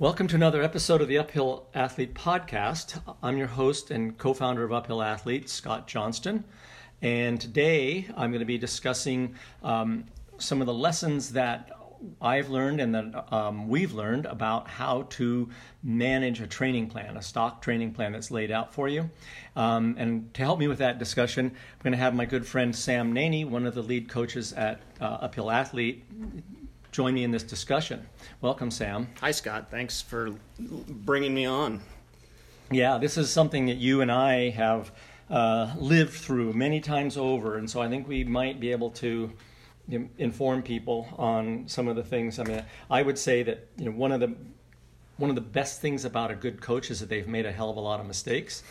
Welcome to another episode of the Uphill Athlete Podcast. I'm your host and co founder of Uphill Athlete, Scott Johnston. And today I'm going to be discussing um, some of the lessons that I've learned and that um, we've learned about how to manage a training plan, a stock training plan that's laid out for you. Um, and to help me with that discussion, I'm going to have my good friend Sam Naney, one of the lead coaches at uh, Uphill Athlete, join me in this discussion. Welcome, Sam. Hi, Scott. Thanks for bringing me on. Yeah, this is something that you and I have uh, lived through many times over, and so I think we might be able to inform people on some of the things. I mean, I would say that you know one of the one of the best things about a good coach is that they've made a hell of a lot of mistakes.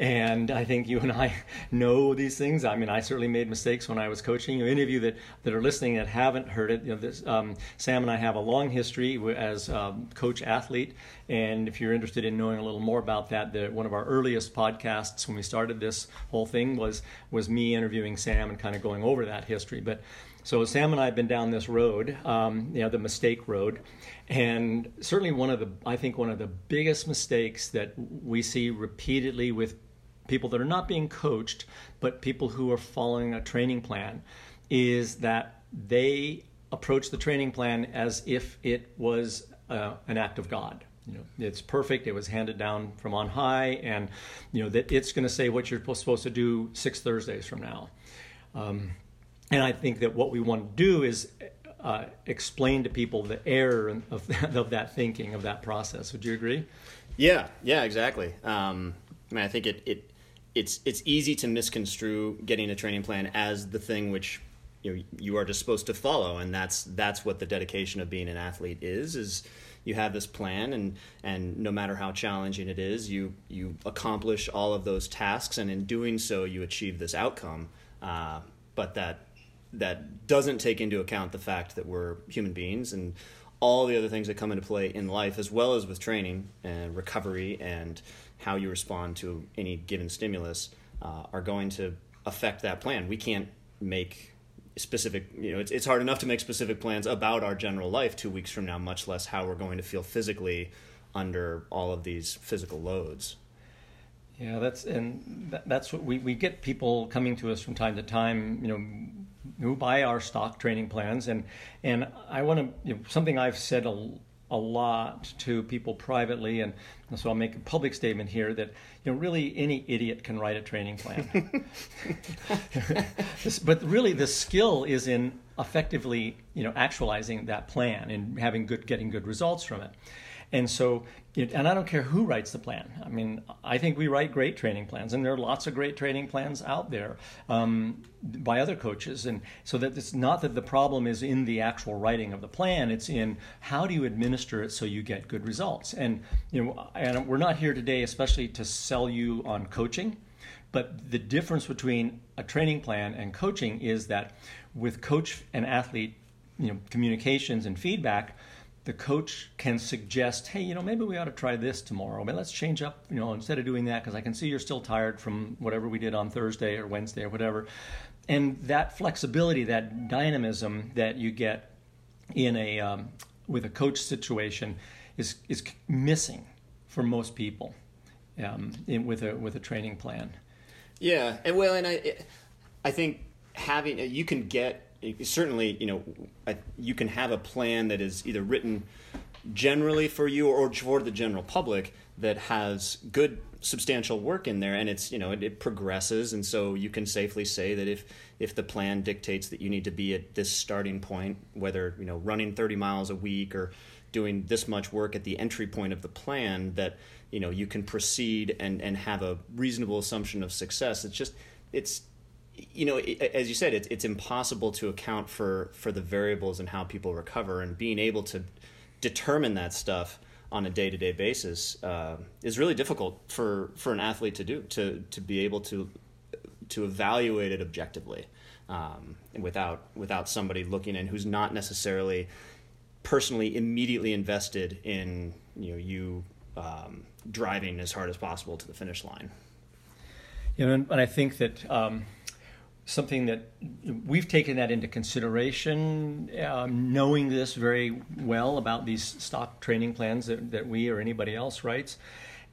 And I think you and I know these things. I mean, I certainly made mistakes when I was coaching. Any of you that, that are listening that haven't heard it, you know, this, um, Sam and I have a long history as um, coach athlete. And if you're interested in knowing a little more about that, the, one of our earliest podcasts when we started this whole thing was was me interviewing Sam and kind of going over that history. But so Sam and I have been down this road, um, you know, the mistake road, and certainly one of the, I think one of the biggest mistakes that we see repeatedly with people that are not being coached, but people who are following a training plan, is that they approach the training plan as if it was uh, an act of God. You know, it's perfect. It was handed down from on high, and you know that it's going to say what you're supposed to do six Thursdays from now. Um, and I think that what we want to do is uh, explain to people the error of that, of that thinking, of that process. Would you agree? Yeah, yeah, exactly. Um, I mean, I think it, it it's it's easy to misconstrue getting a training plan as the thing which you know you are just supposed to follow, and that's that's what the dedication of being an athlete is. Is you have this plan, and and no matter how challenging it is, you you accomplish all of those tasks, and in doing so, you achieve this outcome. Uh, but that that doesn't take into account the fact that we're human beings and all the other things that come into play in life, as well as with training and recovery and how you respond to any given stimulus, uh, are going to affect that plan. We can't make specific, you know, it's, it's hard enough to make specific plans about our general life two weeks from now, much less how we're going to feel physically under all of these physical loads. Yeah, that's and that's what we, we get people coming to us from time to time. You know, who buy our stock training plans, and and I want to you know, something I've said a, a lot to people privately, and so I'll make a public statement here that you know really any idiot can write a training plan, but really the skill is in effectively you know actualizing that plan and having good getting good results from it. And so, and I don't care who writes the plan. I mean, I think we write great training plans, and there are lots of great training plans out there um, by other coaches. And so that it's not that the problem is in the actual writing of the plan; it's in how do you administer it so you get good results. And you know, and we're not here today, especially to sell you on coaching. But the difference between a training plan and coaching is that with coach and athlete, you know, communications and feedback, the coach can suggest, hey, you know, maybe we ought to try this tomorrow. Maybe let's change up, you know, instead of doing that, because I can see you're still tired from whatever we did on Thursday or Wednesday or whatever. And that flexibility, that dynamism that you get in a um, with a coach situation is is missing for most people um, in, with a with a training plan. Yeah, and well, and I I think having uh, you can get uh, certainly, you know, you can have a plan that is either written generally for you or for the general public that has good substantial work in there and it's you know it, it, progresses and so you can safely say that if if the plan dictates that you need to be at this starting point whether you know running 30 miles a week or doing this much work at the entry point of the plan that you know you can proceed and and have a reasonable assumption of success. It's just it's you know, as you said, it's it's impossible to account for for the variables and how people recover, and being able to determine that stuff on a day to day basis uh, is really difficult for for an athlete to do to to be able to to evaluate it objectively um, without without somebody looking in who's not necessarily personally immediately invested in you know you um, driving as hard as possible to the finish line. You know, and, and I think that. Um, something that we've taken that into consideration, um, knowing this very well about these stock training plans that, that we or anybody else writes.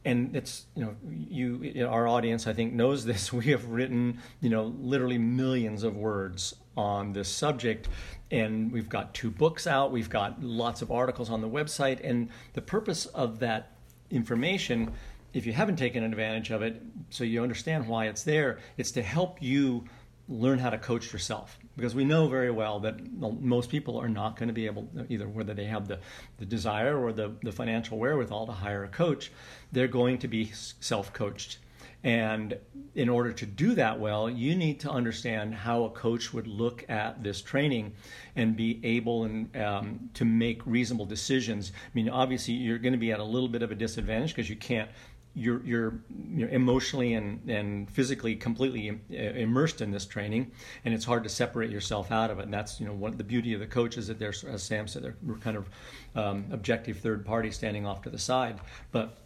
And it's you know you our audience I think knows this. We have written you know literally millions of words on this subject, and we've got two books out. We've got lots of articles on the website, and the purpose of that information if you haven't taken advantage of it, so you understand why it's there, it's to help you learn how to coach yourself. Because we know very well that most people are not going to be able either whether they have the, the desire or the, the financial wherewithal to hire a coach they're going to be self-coached. And in order to do that well you need to understand how a coach would look at this training and be able and um, to make reasonable decisions. I mean obviously you're going to be at a little bit of a disadvantage because you can't you're, you're, you're emotionally and, and physically completely immersed in this training, and it's hard to separate yourself out of it. And that's you know one the beauty of the coach is that they're, as Sam said, they're kind of um, objective third party standing off to the side. But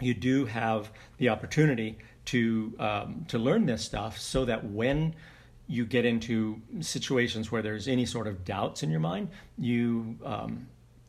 you do have the opportunity to um, to learn this stuff so that when you get into situations where there's any sort of doubts in your mind, you um,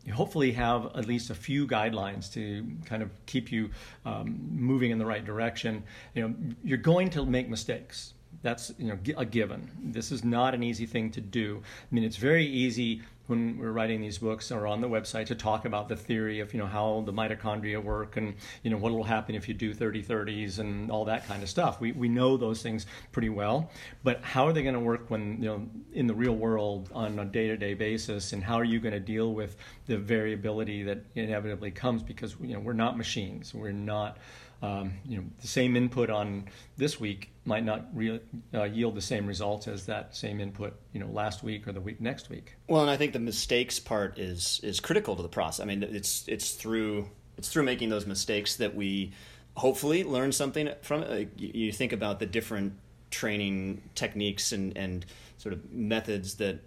hopefully have at least a few guidelines to kind of keep you um, moving in the right direction. You know, you're going to make mistakes. That's you know a given. This is not an easy thing to do. I mean, it's very easy when we're writing these books or on the website to talk about the theory of you know how the mitochondria work and you know what will happen if you do 30 30s and all that kind of stuff. We, we know those things pretty well but how are they going to work when you know in the real world on a day-to-day basis? And how are you going to deal with the variability that inevitably comes? Because you know we're not machines. We're not um, you know, the same input on this week might not re- uh, yield the same results as that same input, you know, last week or the week next week. Well, and I think the mistakes part is is critical to the process. I mean, it's it's through it's through making those mistakes that we hopefully learn something from it. you think about the different training techniques and and sort of methods that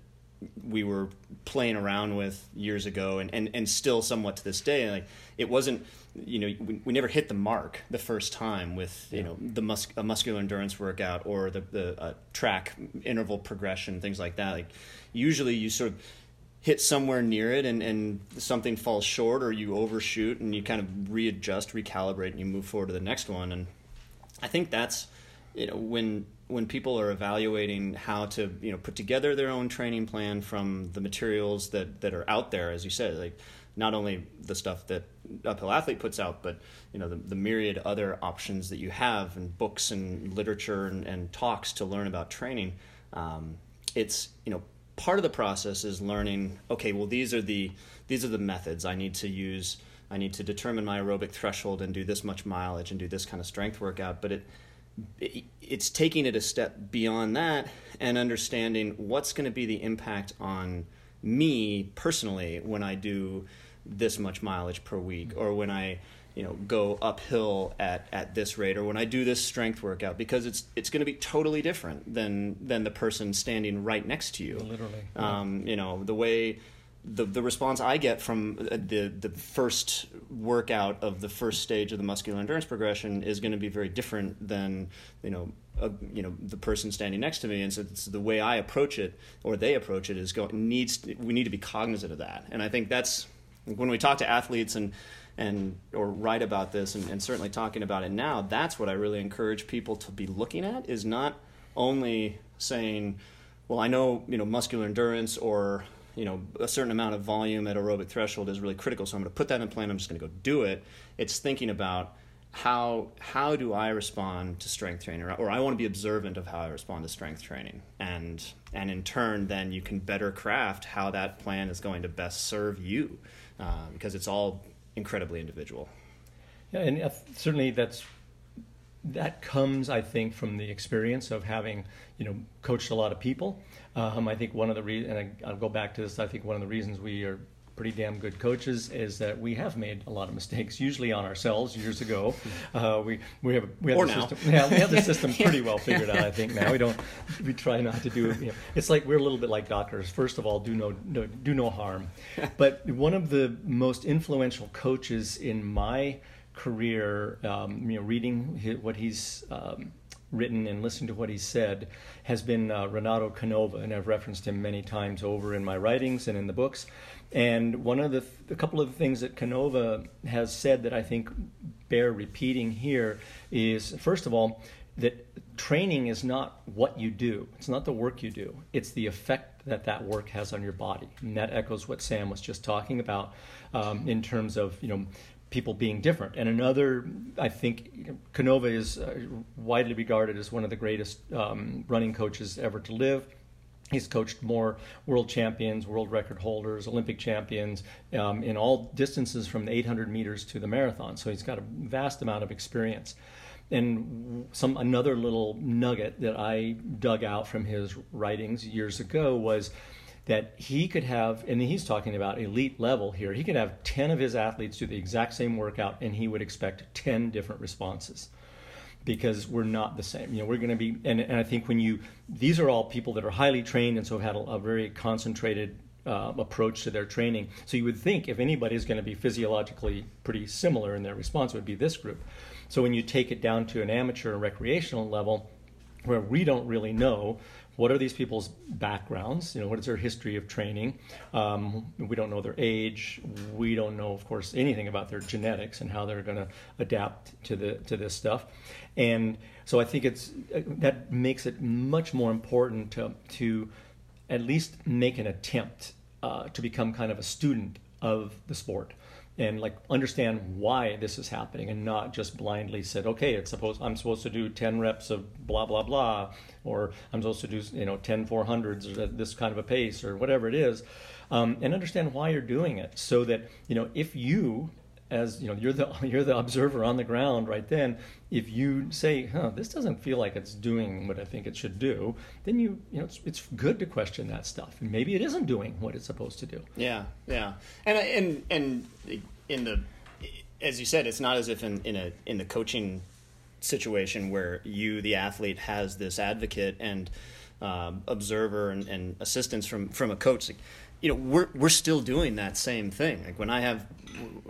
we were playing around with years ago and, and, and still somewhat to this day like it wasn't you know we, we never hit the mark the first time with you know the mus- a muscular endurance workout or the the uh, track interval progression things like that. Like usually you sort of hit somewhere near it and, and something falls short or you overshoot and you kind of readjust recalibrate and you move forward to the next one. And i think that's you know when when people are evaluating how to you know put together their own training plan from the materials that that are out there as you said like not only the stuff that uphill athlete puts out but you know the, the myriad other options that you have and books and literature and, and talks to learn about training. Um, it's you know part of the process is learning okay well these are the these are the methods. I need to use i need to determine my aerobic threshold and do this much mileage and do this kind of strength workout. But it it's taking it a step beyond that and understanding what's going to be the impact on me personally when I do this much mileage per week or when I you know go uphill at, at this rate or when I do this strength workout because it's it's going to be totally different than than the person standing right next to you. Literally um, you know the way the the response I get from the the first workout of the first stage of the muscular endurance progression is going to be very different than you know a, you know the person standing next to me. And so the way I approach it or they approach it is going needs to, we need to be cognizant of that. And I think that's when we talk to athletes and and or write about this and, and certainly talking about it now that's what I really encourage people to be looking at is not only saying well I know you know muscular endurance or you know a certain amount of volume at aerobic threshold is really critical so i'm going to put that in plan i'm just going to go do it. It's thinking about how how do i respond to strength training or, or i want to be observant of how i respond to strength training. And and in turn then you can better craft how that plan is going to best serve you uh, because it's all incredibly individual yeah and uh, certainly that's that comes, I think, from the experience of having, you know, coached a lot of people. Um, I think one of the reasons, and I, will go back to this, I think one of the reasons we are pretty damn good coaches is that we have made a lot of mistakes, usually on ourselves years ago. Uh, we we have we have or the now. system. Yeah, we have the system pretty well figured out. I think now we don't we try not to do. You know, it's like we're a little bit like doctors. First of all, do no, no do no harm. But one of the most influential coaches in my career, um, you know, reading his, what he's um, written and listened to what he said has been uh, Renato Canova, and I've referenced him many times over in my writings and in the books. And one of the a couple of things that Canova has said that I think bear repeating here is first of all that training is not what you do. It's not the work you do. It's the effect that that work has on your body. And that echoes what Sam was just talking about um, in terms of you know people being different. And another, I think, Canova is uh, widely regarded as one of the greatest um, running coaches ever to live. He's coached more world champions, world record holders, Olympic champions um, in all distances from the 800 meters to the marathon. So he's got a vast amount of experience. And some another little nugget that I dug out from his writings years ago was that he could have, and he's talking about elite level here, he could have 10 of his athletes do the exact same workout and he would expect 10 different responses because we're not the same. You know, we're going to be, and, and I think when you, these are all people that are highly trained and so have had a, a very concentrated uh, approach to their training. So you would think if anybody is going to be physiologically pretty similar in their response, it would be this group. So when you take it down to an amateur and recreational level, where we don't really know what are these people's backgrounds? You know, what is their history of training? Um, we don't know their age. We don't know, of course, anything about their genetics and how they're going to adapt to the to this stuff. And so I think it's that makes it much more important to to at least make an attempt uh, to become kind of a student of the sport and like understand why this is happening and not just blindly said okay it's supposed i'm supposed to do 10 reps of blah blah blah or i'm supposed to do you know 10 400s or this kind of a pace or whatever it is um, and understand why you're doing it so that you know if you as you know you're the you're the observer on the ground right then if you say huh this doesn't feel like it's doing what i think it should do then you you know it's, it's good to question that stuff. And maybe it isn't doing what it's supposed to do. Yeah yeah. And and and in the as you said it's not as if in, in a in the coaching situation where you the athlete has this advocate and um, observer and, and assistance from from a coach you know we're we're still doing that same thing. Like when i have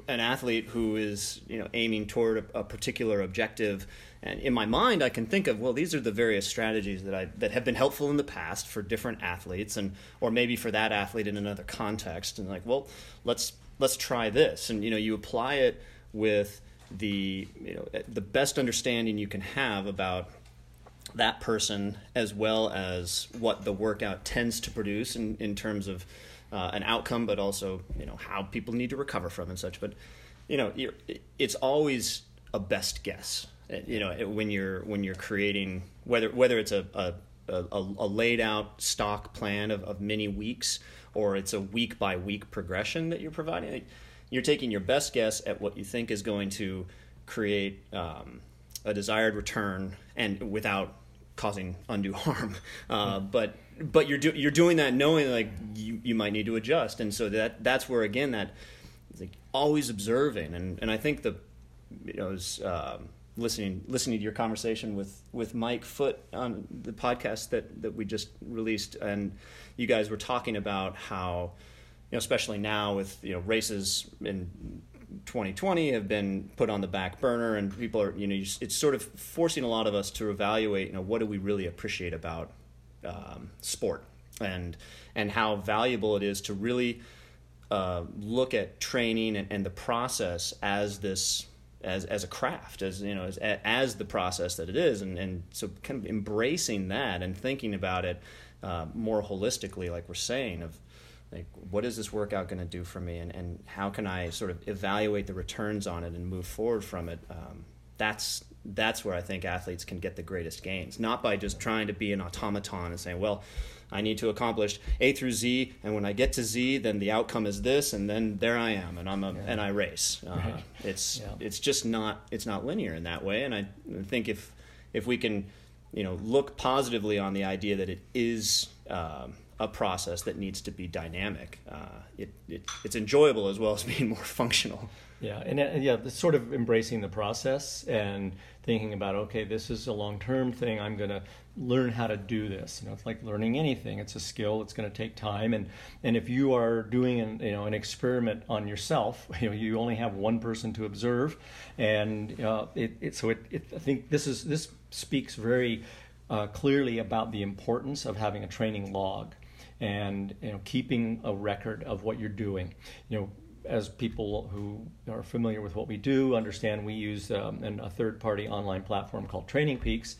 an athlete who is you know aiming toward a, a, particular objective and in my mind i can think of well these are the various strategies that i that have been helpful in the past for different athletes and or maybe for that athlete in another context. And like well let's let's try this. And you know you apply it with the you know the best understanding you can have about that person as well as what the workout tends to produce in, in terms of uh, an outcome, but also you know how people need to recover from and such. But you know, it's always a best guess. You know, when you're when you're creating whether whether it's a a, a, a laid out stock plan of, of many weeks or it's a week by week progression that you're providing. You're taking your best guess at what you think is going to create um, a desired return and without causing undue harm. Uh, but but you're do, you're doing that knowing like you, you might need to adjust, and so that that's where again that like always observing, and and I think the you know is, um, listening listening to your conversation with with Mike Foote on the podcast that that we just released, and you guys were talking about how you know especially now with you know races in 2020 have been put on the back burner, and people are you know it's sort of forcing a lot of us to evaluate you know what do we really appreciate about um, sport and and how valuable it is to really uh, look at training and, and, the process as this as as a craft as you know as as the process that it is. And and so kind of embracing that and thinking about it uh, more holistically like we're saying of like what is this workout going to do for me? And, and how can i sort of evaluate the returns on it and move forward from it? Um, that's that's where I think athletes can get the greatest gains, not by just trying to be an automaton and saying, well, I need to accomplish A through Z, and when I get to Z, then the outcome is this, and then there I am, and I'm a, yeah. and I race. Uh, right. It's yeah. it's just not it's not linear in that way, and I think if if we can, you know, look positively on the idea that it is um, a process that needs to be dynamic, uh, it, it it's enjoyable as well as being more functional. Yeah, and, and yeah, sort of embracing the process and thinking about okay, this is a long term thing. I'm going to learn how to do this. You know, it's like learning anything. It's a skill. It's going to take time, and and if you are doing an you know an experiment on yourself, you know you only have one person to observe, and uh, it, it so it, it I think this is this speaks very uh, clearly about the importance of having a training log and you know keeping a record of what you're doing. You know, as people who are familiar with what we do understand, we use um, an, a third-party online platform called Training Peaks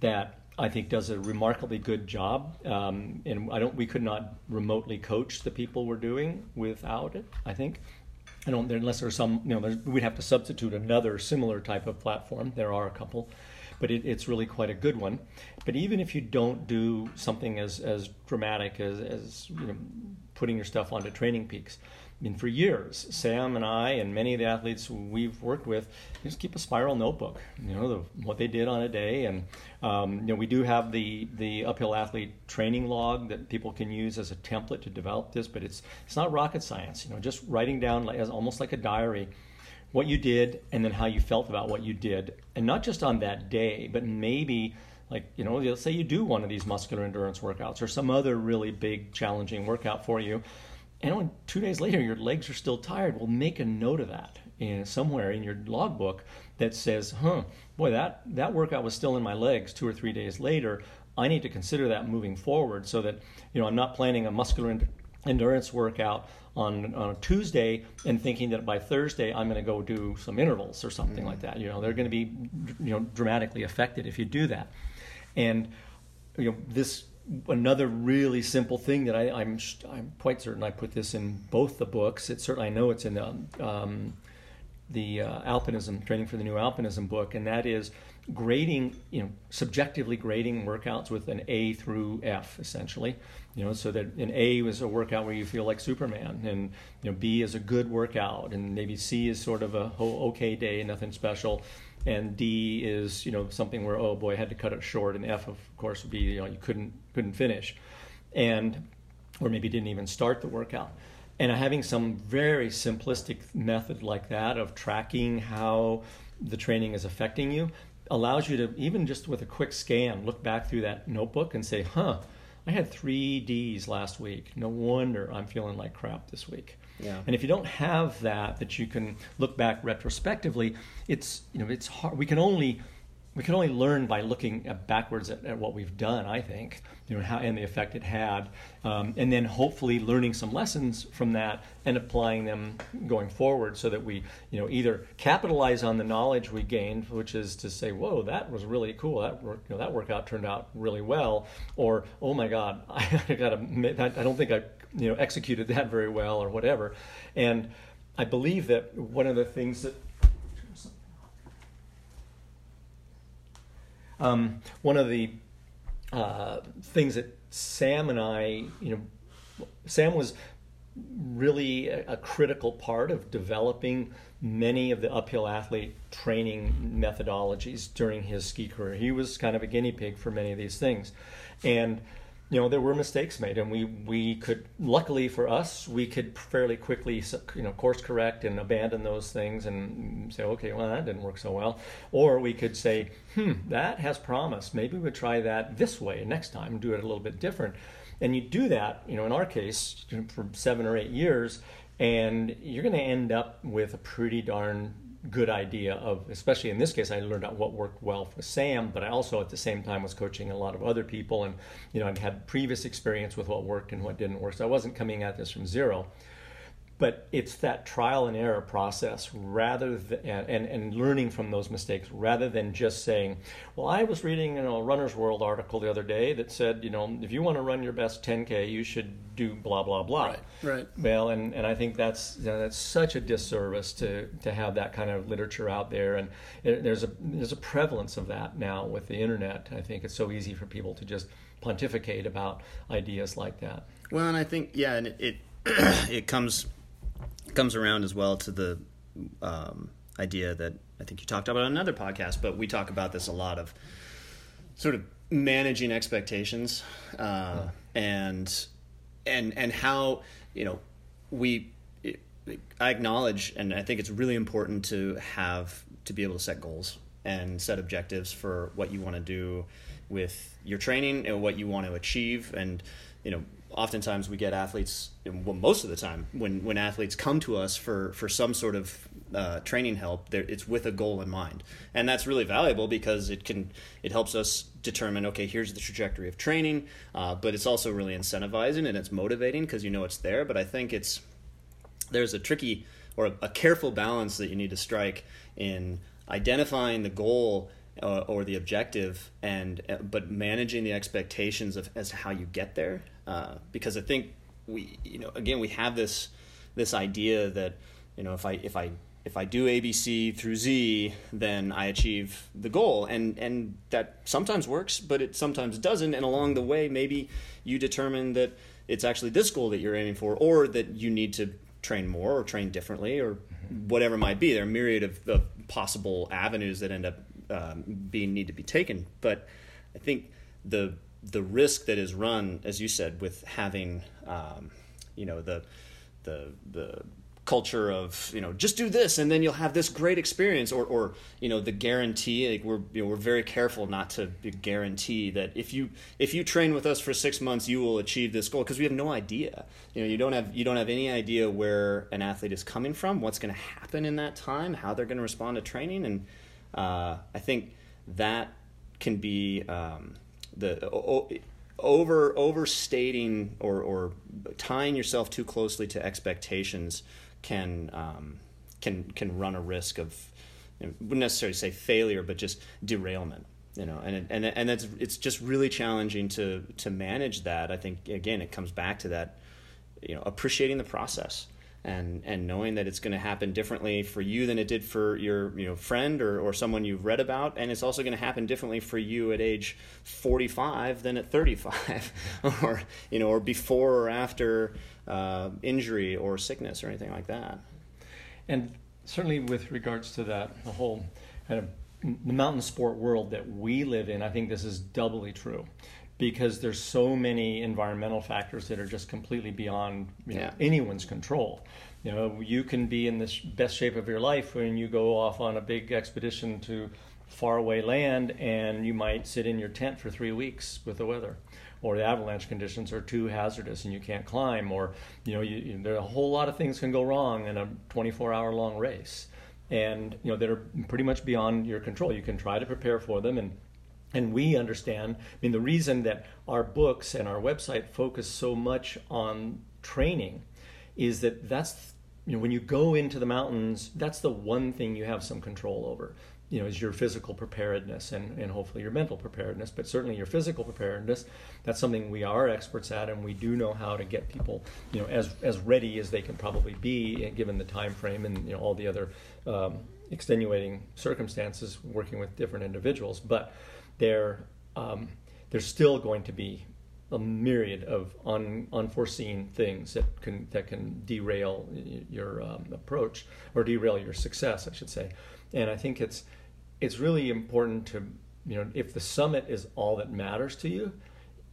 that I think does a remarkably good job. Um, and I don't, we could not remotely coach the people we're doing without it. I think. I don't unless there's some, you know, we'd have to substitute another similar type of platform. There are a couple, but it, it's really quite a good one. But even if you don't do something as as dramatic as, as you know, putting your stuff onto Training Peaks, I mean, for years, Sam and I and many of the athletes we've worked with just keep a spiral notebook. You know, the, what they did on a day, and um, you know, we do have the the uphill athlete training log that people can use as a template to develop this. But it's it's not rocket science. You know, just writing down like, as almost like a diary what you did and then how you felt about what you did, and not just on that day, but maybe like you know, let's say you do one of these muscular endurance workouts or some other really big challenging workout for you and only two days later your legs are still tired. Well make a note of that in, somewhere in your logbook that says huh boy that that workout was still in my legs two or three days later. I need to consider that moving forward so that you know i'm not planning a muscular endurance workout on, on a tuesday and thinking that by thursday i'm going to go do some intervals or something mm-hmm. like that. You know they're going to be you know dramatically affected if you do that. And you know this another really simple thing that I, am I'm, I'm quite certain I put this in both the books. It's certainly I know it's in the um, the uh, alpinism training for the new alpinism book, and that is grading you know subjectively grading workouts with an A through F essentially. You know, so that an A is a workout where you feel like Superman, and you know B is a good workout, and maybe C is sort of a okay day, nothing special and D is you know something where oh boy I had to cut it short, and F of course would be you know you couldn't couldn't finish, and or maybe didn't even start the workout. And having some very simplistic method like that of tracking how the training is affecting you allows you to even just with a quick scan look back through that notebook and say, huh, I had three D's last week. No wonder I'm feeling like crap this week. Yeah. And if you don't have that, that you can look back retrospectively, it's you know it's hard. We can only we can only learn by looking at backwards at, at, what we've done. I think you know how and the effect it had, um, and then hopefully learning some lessons from that and applying them going forward, so that we you know either capitalize on the knowledge we gained, which is to say, whoa, that was really cool. That work, you know, that workout turned out really well, or oh my God, I got I don't think I you know executed that very well or whatever, and I believe that one of the things that Um, one of the uh, things that Sam and I, you know, Sam was really a, a, critical part of developing many of the uphill athlete training methodologies during his ski career. He was kind of a guinea pig for many of these things. And you know there were mistakes made and we we could luckily for us we could fairly quickly you know course correct and abandon those things and say okay well that didn't work so well. Or we could say hmm that has promise. Maybe we'll try that this way next time do it a little bit different. And you do that you know in our case for seven or eight years and you're going to end up with a pretty darn good idea of, especially in this case, I learned out what worked well for Sam, but I also at the same time was coaching a lot of other people, and you know I'd had previous experience with what worked and what didn't work, so I wasn't coming at this from zero but it's that trial and error process rather than and, and learning from those mistakes rather than just saying well i was reading you know, a runner's world article the other day that said you know if you want to run your best 10k you should do blah blah blah. Right right. Well and, and i think that's you know, that's such a disservice to to have that kind of literature out there. And there's a there's a prevalence of that now with the internet. I think it's so easy for people to just pontificate about ideas like that. Well and i think yeah and it it, it comes comes around as well to the um, idea that I think you talked about on another podcast, but we talk about this a lot of sort of managing expectations uh, yeah. and and and how you know we I acknowledge and I think it's really important to have to be able to set goals and set objectives for what you want to do with your training and what you want to achieve and you know oftentimes we get athletes well most of the time when when athletes come to us for for some sort of uh, training help it's with a goal in mind. And that's really valuable because it can it helps us determine okay here's the trajectory of training uh, but it's also really incentivizing and it's motivating because you know it's there but i think it's there's a tricky or a, a careful balance that you need to strike in identifying the goal uh, or the objective and uh, but managing the expectations of as to how you get there uh, because I think we you know again we have this this idea that you know if I if I if I do ABC through Z, then I achieve the goal, and and that sometimes works, but it sometimes doesn't. And along the way, maybe you determine that it's actually this goal that you're aiming for, or that you need to train more or train differently, or whatever it might be. There are a myriad of, of possible avenues that end up um, being need to be taken. But I think the the risk that is run, as you said, with having um, you know the the the culture of you know just do this and then you'll have this great experience or or you know the guarantee like we're you know we're very careful not to guarantee that if you if you train with us for 6 months you will achieve this goal because we have no idea. You know you don't have you don't have any idea where an athlete is coming from what's going to happen in that time how they're going to respond to training and uh, I think that can be um, the o- over overstating or, or tying yourself too closely to expectations can um, can can run a risk of you know, wouldn't necessarily say failure, but just derailment. You know, and and and it's it's just really challenging to to manage that. I think again, it comes back to that, you know, appreciating the process and and knowing that it's going to happen differently for you than it did for your you know friend or, or someone you've read about and it's also going to happen differently for you at age 45 than at 35 or you know or before or after uh, injury or sickness or anything like that. And certainly with regards to that the whole kind of the mountain sport world that we live in i think this is doubly true because there's so many environmental factors that are just completely beyond you know, yeah. anyone's control. You know, you can be in the best shape of your life when you go off on a big expedition to faraway land, and you might sit in your tent for three weeks with the weather, or the avalanche conditions are too hazardous and you can't climb, or you know, you, you, there are a whole lot of things can go wrong in a 24-hour long race, and you know that are pretty much beyond your control. You can try to prepare for them and and we understand i mean the reason that our books and our website focus so much on training is that that's you know when you go into the mountains that's the one thing you have some control over you know is your physical preparedness and, and hopefully your mental preparedness but certainly your physical preparedness that's something we are experts at and we do know how to get people you know as as ready as they can probably be given the time frame and you know all the other um, extenuating circumstances working with different individuals. But there um, there's still going to be a myriad of un, unforeseen things that can that can derail your um, approach or derail your success, I should say. And I think it's it's really important to you know if the summit is all that matters to you,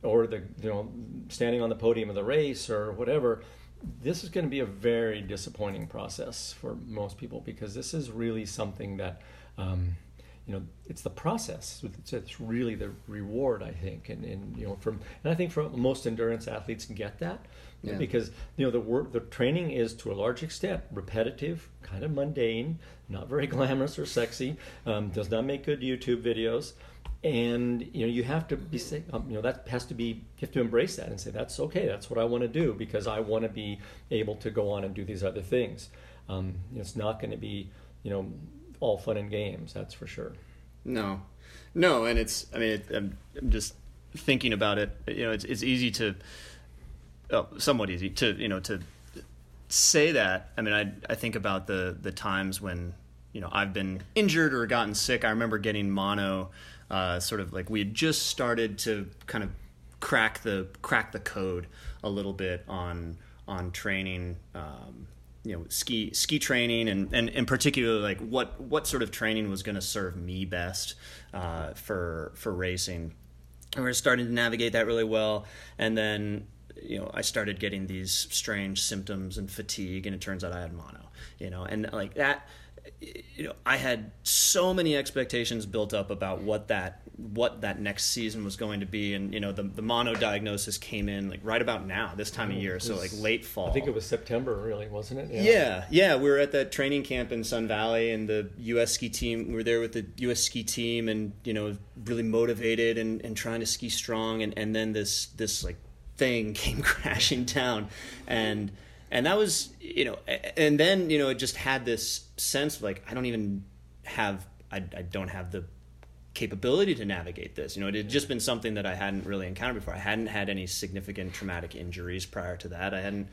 or the you know standing on the podium of the race or whatever. This is going to be a very disappointing process for most people because this is really something that um, you know it's the process it's, it's really the reward i think and, and you know from and i think for most endurance athletes get that yeah. because you know the work the training is to a large extent repetitive kind of mundane not very glamorous or sexy um, does not make good youtube videos and you know you have to be um, you know that has to be you have to embrace that and say that's okay that's what i want to do because i want to be able to go on and do these other things um, it's not going to be you know all fun and games. That's for sure. No, no, and it's. I mean, it, I'm, I'm, just thinking about it. You know, it's it's easy to, oh, somewhat easy to you know to say that. I mean, I I think about the the times when you know I've been injured or gotten sick. I remember getting mono, uh, sort of like we had just started to kind of crack the crack the code a little bit on on training. Um, you know ski ski training and and in particular like what what sort of training was going to serve me best uh, for for racing. And we are starting to navigate that really well and then you know I started getting these strange symptoms and fatigue and it turns out I had mono you know and like that you know I had so many expectations built up about what that what that next season was going to be, and you know the the mono diagnosis came in like right about now, this time of mm, year, so like late fall. I think it was September, really, wasn't it? Yeah, yeah. We were at that training camp in Sun Valley, and the U.S. ski team. We were there with the U.S. ski team, and you know, really motivated and, and trying to ski strong, and, and then this this like thing came crashing down, and and that was you know, and then you know, it just had this sense of like I don't even have I, I don't have the capability to navigate this. You know, it had just been something that I hadn't really encountered before. I hadn't had any significant traumatic injuries prior to that. I hadn't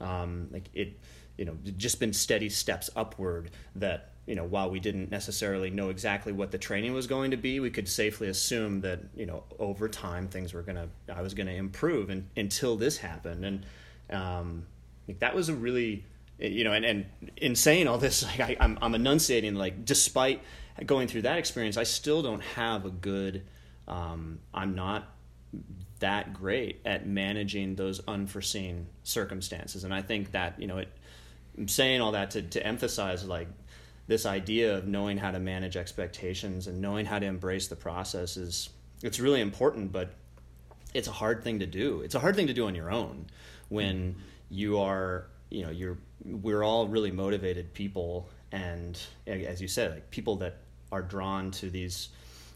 um, like it, you know, just been steady steps upward that you know while we didn't necessarily know exactly what the training was going to be we could safely assume that you know over time things were gonna i was gonna improve and until this happened and um, like that was a really you know and, and in saying all this like I, I'm, I'm enunciating like despite going through that experience i still don't have a good um, i'm not that great at managing those unforeseen circumstances. And i think that you know it i'm saying all that to, to emphasize like this idea of knowing how to manage expectations and knowing how to embrace the process is it's really important but it's a hard thing to do. It's a hard thing to do on your own when you are you know you're we're all really motivated people and as you said like people that are drawn to these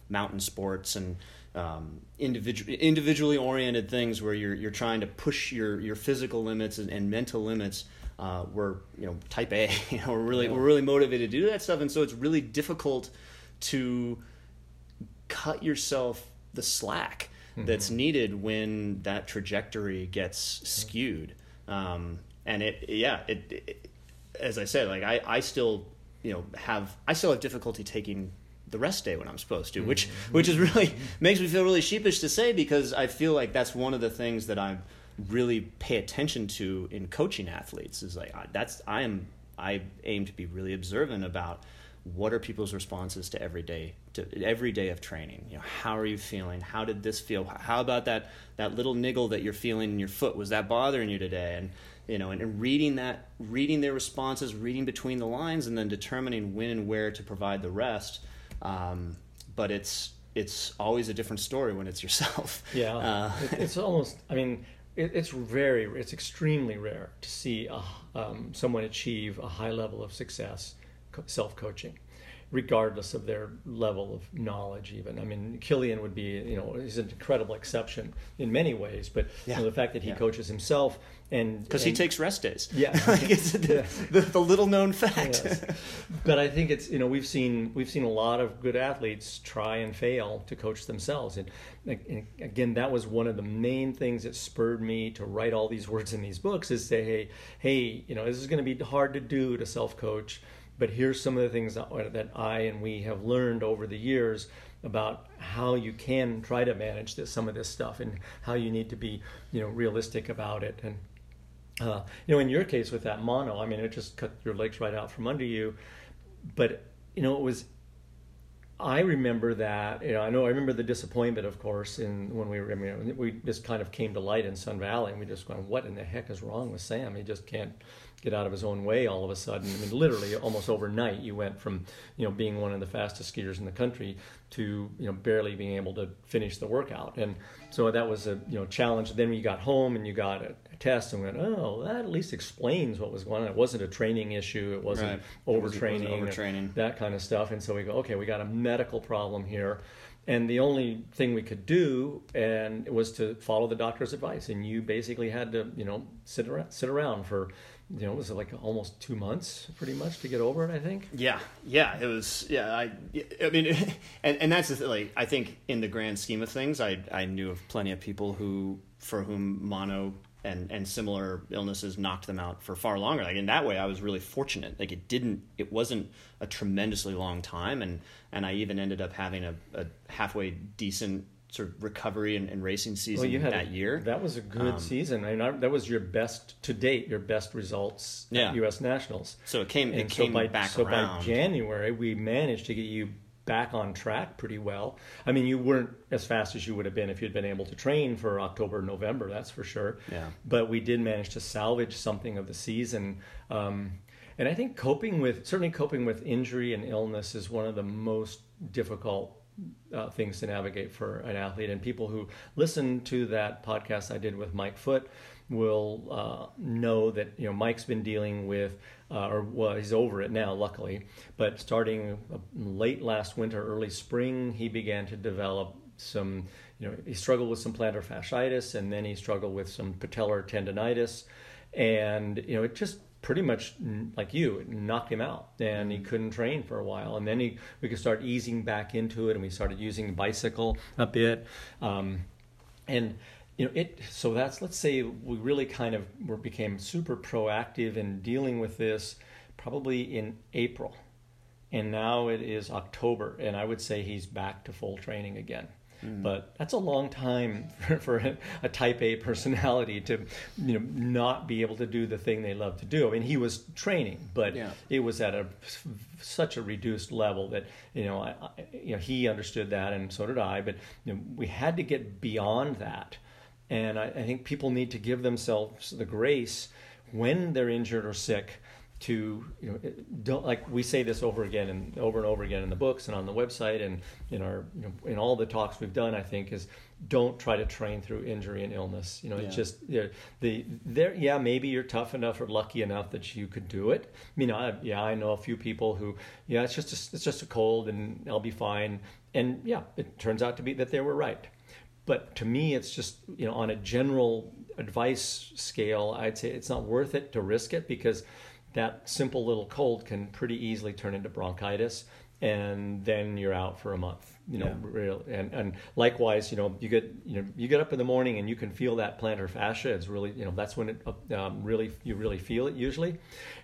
mountain sports and um, individual, individually oriented things where you're you're trying to push your your physical limits and, and mental limits uh, we're you know type A. You know, we're really yeah. we're really motivated to do that stuff, and so it's really difficult to cut yourself the slack mm-hmm. that's needed when that trajectory gets skewed. Um, and it, yeah, it, it, as I said, like I, I still, you know, have I still have difficulty taking the rest day when I'm supposed to, which mm-hmm. which is really makes me feel really sheepish to say because I feel like that's one of the things that I'm really pay attention to in coaching athletes is like that's I am I aim to be really observant about what are people's responses to every day to every day of training. You know how are you feeling? How did this feel? How about that that little niggle that you're feeling in your foot? Was that bothering you today? And you know and, and reading that reading their responses reading between the lines and then determining when and where to provide the rest um, but it's it's always a different story when it's yourself. Yeah. Uh, it's almost i mean it, it's very, it's extremely rare to see a, um, someone achieve a high level of success self coaching regardless of their level of knowledge even. I mean Kilian would be you know he's an incredible exception in many ways but yeah. you know, the fact that he yeah. coaches himself and because he takes rest days. Yeah. It's the, the, the, little known fact. Yes. but i think it's you know we've seen we've seen a lot of good athletes try and fail to coach themselves. And, and again that was one of the main things that spurred me to write all these words in these books is say hey hey you know this is going to be hard to do to self coach but here's some of the things that, that I and we have learned over the years about how you can try to manage this, some of this stuff and how you need to be, you know, realistic about it. And uh, you know, in your case with that mono, I mean, it just cut your legs right out from under you. But you know, it was. I remember that. You know, I know. I remember the disappointment, of course, in when we were. I mean, we just kind of came to light in Sun Valley, and we just went, "What in the heck is wrong with Sam? He just can't." Get out of his own way all of a sudden. I mean, literally, almost overnight, you went from you know being one of the fastest skiers in the country to you know barely being able to finish the workout, and so that was a you know challenge. Then you got home and you got a, a test and went, oh, that at least explains what was going on. It wasn't a training issue. It wasn't right. overtraining, it wasn't overtraining, that kind of stuff. And so we go, okay, we got a medical problem here and the only thing we could do and it was to follow the doctor's advice and you basically had to you know sit around sit around for you know, was it like almost two months, pretty much, to get over it? I think. Yeah, yeah, it was. Yeah, I, I mean, and and that's the, like I think in the grand scheme of things, I I knew of plenty of people who for whom mono and and similar illnesses knocked them out for far longer. Like in that way, I was really fortunate. Like it didn't, it wasn't a tremendously long time, and and I even ended up having a, a halfway decent sort of recovery and, and racing season well, that a, year. That was a good um, season. I mean, I, that was your best to date, your best results yeah. at U.S. Nationals. So it came, and it so came by, back so around. by January, we managed to get you back on track pretty well. I mean, you weren't as fast as you would have been if you'd been able to train for October, November. That's for sure. Yeah. But we did manage to salvage something of the season. Um, and I think coping with certainly coping with injury and illness is one of the most difficult uh, things to navigate for an athlete. And people who listen to that podcast I did with Mike Foote will uh, know that you know Mike's been dealing with, uh, or well, he's over it now, luckily. But starting uh, late last winter, early spring, he began to develop some. You know, he struggled with some plantar fasciitis, and then he struggled with some patellar tendonitis, and you know, it just pretty much like you knocked him out. And he mm-hmm. couldn't train for a while. And then he we could start easing back into it and we started using the bicycle a bit. Um, and you know it so that's let's say we really kind of were, became super proactive in dealing with this probably in april. And now it is october and i would say he's back to full training again Mm. But that's a long time for, for, a type A personality to, you know, not be able to do the thing they love to do. I mean, he was training, but yeah. it was at a such a reduced level that you know, I, I, you know, he understood that, and so did I. But you know, we had to get beyond that, and I, I think people need to give themselves the grace when they're injured or sick to you know don't like we say this over again and over and over again in the books and on the website and in our you know, in all the talks we've done I think is don't try to train through injury and illness. You know yeah. it's just you know, the there yeah maybe you're tough enough or lucky enough that you could do it. I mean I, yeah I know a few people who yeah it's just a, it's just a cold and I'll be fine. And yeah it turns out to be that they were right. But to me it's just you know on a general advice scale I'd say it's not worth it to risk it because that simple little cold can pretty easily turn into bronchitis and then you're out for a month you know yeah. real and and likewise you know you get you know you get up in the morning and you can feel that plantar fascia. It's really you know that's when it um, really you really feel it usually.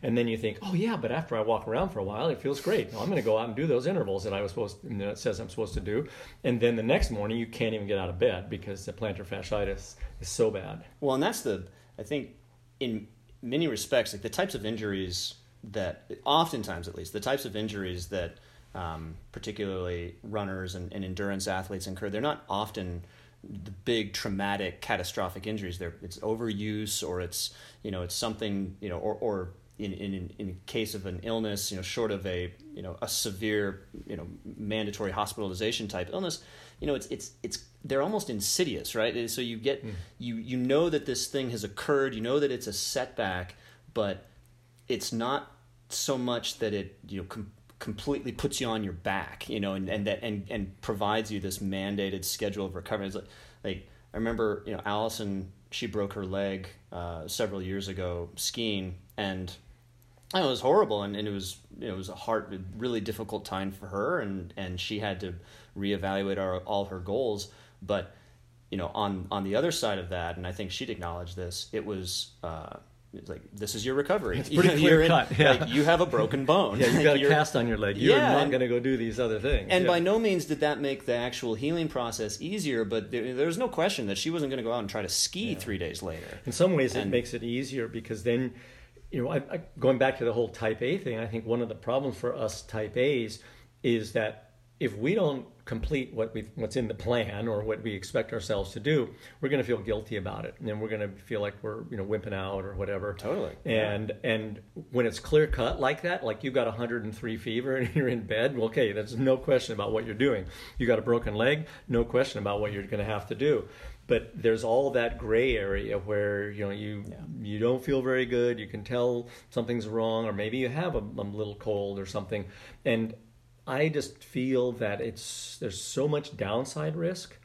And then you think oh yeah but after i walk around for a while it feels great. I'm going to go out and do those intervals that i was supposed to, you know, it says i'm supposed to do. And then the next morning you can't even get out of bed because the plantar fasciitis is so bad. Well and that's the i think in many respects, like the types of injuries that, oftentimes at least, the types of injuries that um, particularly runners and, and, endurance athletes incur, they're not often the big traumatic catastrophic injuries. They're, it's overuse or it's, you know, it's something, you know, or, or in, in, in case of an illness, you know, short of a, you know, a severe, you know, mandatory hospitalization type illness, you know, it's, it's, it's they're almost insidious, right? So you get mm. you you know that this thing has occurred, you know that it's a setback, but it's not so much that it you know com- completely puts you on your back, you know, and, and that and and provides you this mandated schedule of recovery. It's like, like I remember, you know, Allison she broke her leg uh, several years ago skiing, and it was horrible, and, and it was it was a hard, really difficult time for her, and and she had to reevaluate our, all her goals but you know, on on the other side of that, and I think she'd acknowledge this. It was. Uh, it's like this is your recovery. It's pretty clear cut. yeah. Like you have a broken bone. yeah, you got a cast on your leg. You're yeah, not going to go do these other things. And yeah. by no means did that make the actual healing process easier. But there, there was no question that she wasn't going to go out and try to ski yeah. three days later. In some ways, and, it makes it easier because then, you know, I, I, going back to the whole Type A thing, I think one of the problems for us Type A's is that if we don't complete what we what's in the plan or what we expect ourselves to do, we're going to feel guilty about it, and then we're going to feel like we're you know wimping out or whatever. Totally. And yeah. and when it's clear cut like that, like you've got 103 fever and you're in bed, well, okay, there's no question about what you're doing. You got a broken leg, no question about what you're going to have to do. But there's all that gray area where you know you yeah. you don't feel very good. You can tell something's wrong, or maybe you have a, a little cold or something, and I just feel that it's there's so much downside risk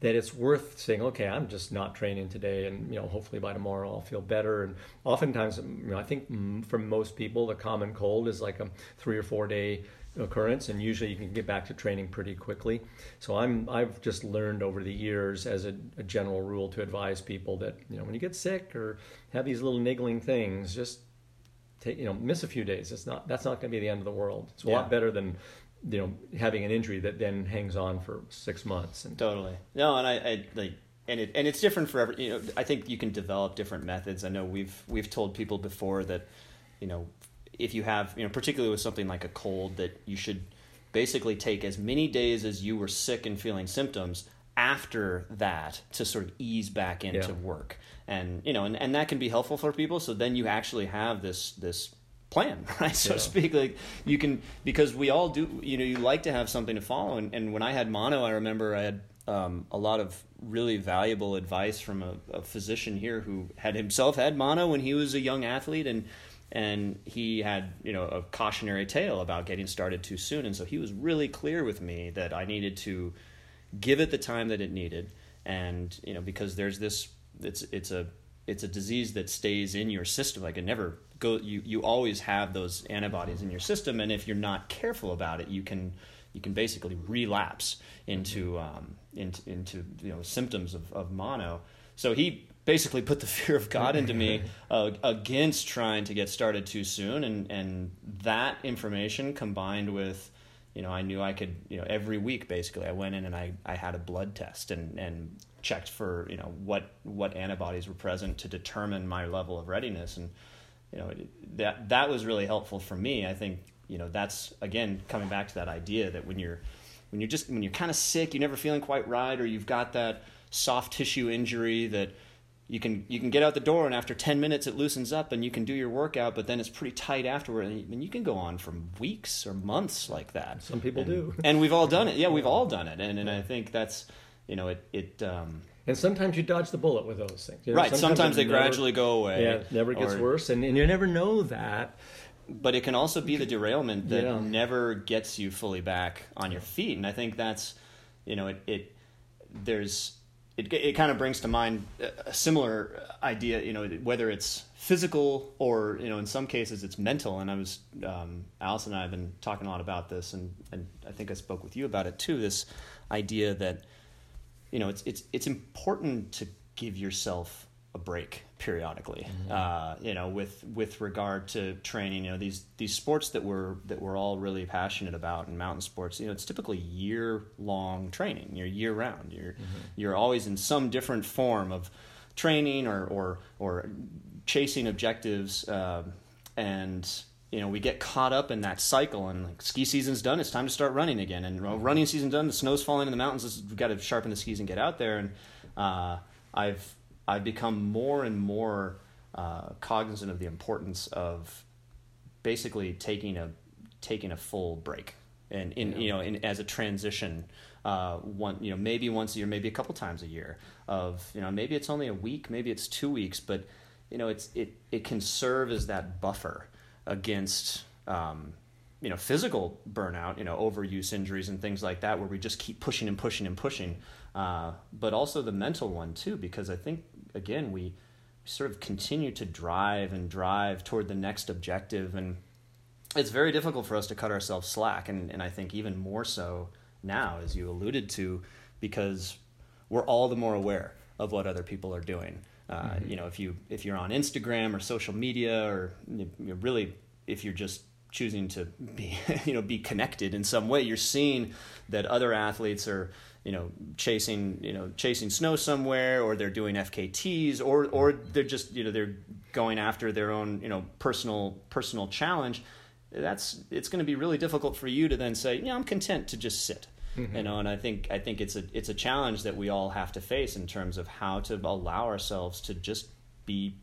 that it's worth saying, okay, I'm just not training today, and you know, hopefully by tomorrow I'll feel better. And oftentimes, you know, I think for most people, the common cold is like a three or four day occurrence, and usually you can get back to training pretty quickly. So I'm I've just learned over the years as a, a general rule to advise people that you know when you get sick or have these little niggling things, just take you know miss a few days. It's not that's not going to be the end of the world. It's a yeah. lot better than you know having an injury that then hangs on for six months and totally. No and i, I like and it and it's different for every you know i think you can develop different methods. I know we've we've told people before that you know if you have you know particularly with something like a cold that you should basically take as many days as you were sick and feeling symptoms after that to sort of ease back into yeah. work. And you know and, and that can be helpful for people. So then you actually have this this plan, right? So Yeah. to speak, like you can because we all do. You know, you like to have something to follow. And, and when I had mono, I remember I had um, a lot of really valuable advice from a, a physician here who had himself had mono when he was a young athlete, and and he had you know a cautionary tale about getting started too soon. And so he was really clear with me that I needed to give it the time that it needed, and you know because there's this it's it's a it's a disease that stays in your system. Like it never go you you always have those antibodies in your system and if you're not careful about it you can you can basically relapse into um, into into you know symptoms of, of mono. So he basically put the fear of God into me uh, against trying to get started too soon and and that information combined with you know, I knew I could, you know, every week basically I went in and I, I had a blood test and, and checked for, you know, what, what antibodies were present to determine my level of readiness. And, you know, that, that was really helpful for me. I think, you know, that's again, coming back to that idea that when you're, when you're just, when you're kind of sick, you're never feeling quite right, or you've got that soft tissue injury that, you can you can get out the door and after 10 minutes it loosens up and you can do your workout but then it's pretty tight afterward and you, and you can go on for weeks or months like that Some people and, do. and we've all done it yeah we've all done it and and i think that's you know it it um And sometimes you dodge the bullet with those things. You know, right sometimes, it they never- gradually go away Yeah, it never gets or- worse, and, and you never know that. but it can also be the derailment that Yeah. never gets you fully back on your feet and i think that's you know it, it there's it, it kind of brings to mind a- a similar idea you know whether it's physical or you know in some cases it's mental and i was um, alice and i have been talking a lot about this and, and i think i spoke with you about it too this idea that you know it's it's it's important to give yourself a break periodically. Uh, you know, with with regard to training, you know these these sports that we're that we're all really passionate about in mountain sports. You know, it's typically year long training. You're year round. You're you're always in some different form of training or or or chasing objectives. Um, and you know we get caught up in that cycle and like ski season's done it's time to start running again. And well, running season's done the snow's falling in the mountains we've got to sharpen the skis and get out there. And uh, i've i've become more and more uh, cognizant of the importance of basically taking a taking a full break. And in you know in, as a transition uh, one you know maybe once a year maybe a couple times a year of you know maybe it's only a week maybe it's two weeks but you know it's it it can serve as that buffer against um, you know physical burnout you know overuse injuries and things like that where we just keep pushing and pushing and pushing. Uh, but also the mental one too because i think again we sort of continue to drive and drive toward the next objective and it's very difficult for us to cut ourselves slack and, and i think even more so now as you alluded to because we're all the more aware of what other people are doing uh, you know if you if you're on instagram or social media or you know, really if you're just choosing to be you know be connected in some way you're seeing that other athletes are you know chasing you know chasing snow somewhere or they're doing FKTs or or they're just you know they're going after their own you know personal personal challenge. That's it's going to be really difficult for you to then say yeah I'm content to just sit you know and I think I think it's a it's a challenge that we all have to face in terms of how to allow ourselves to just be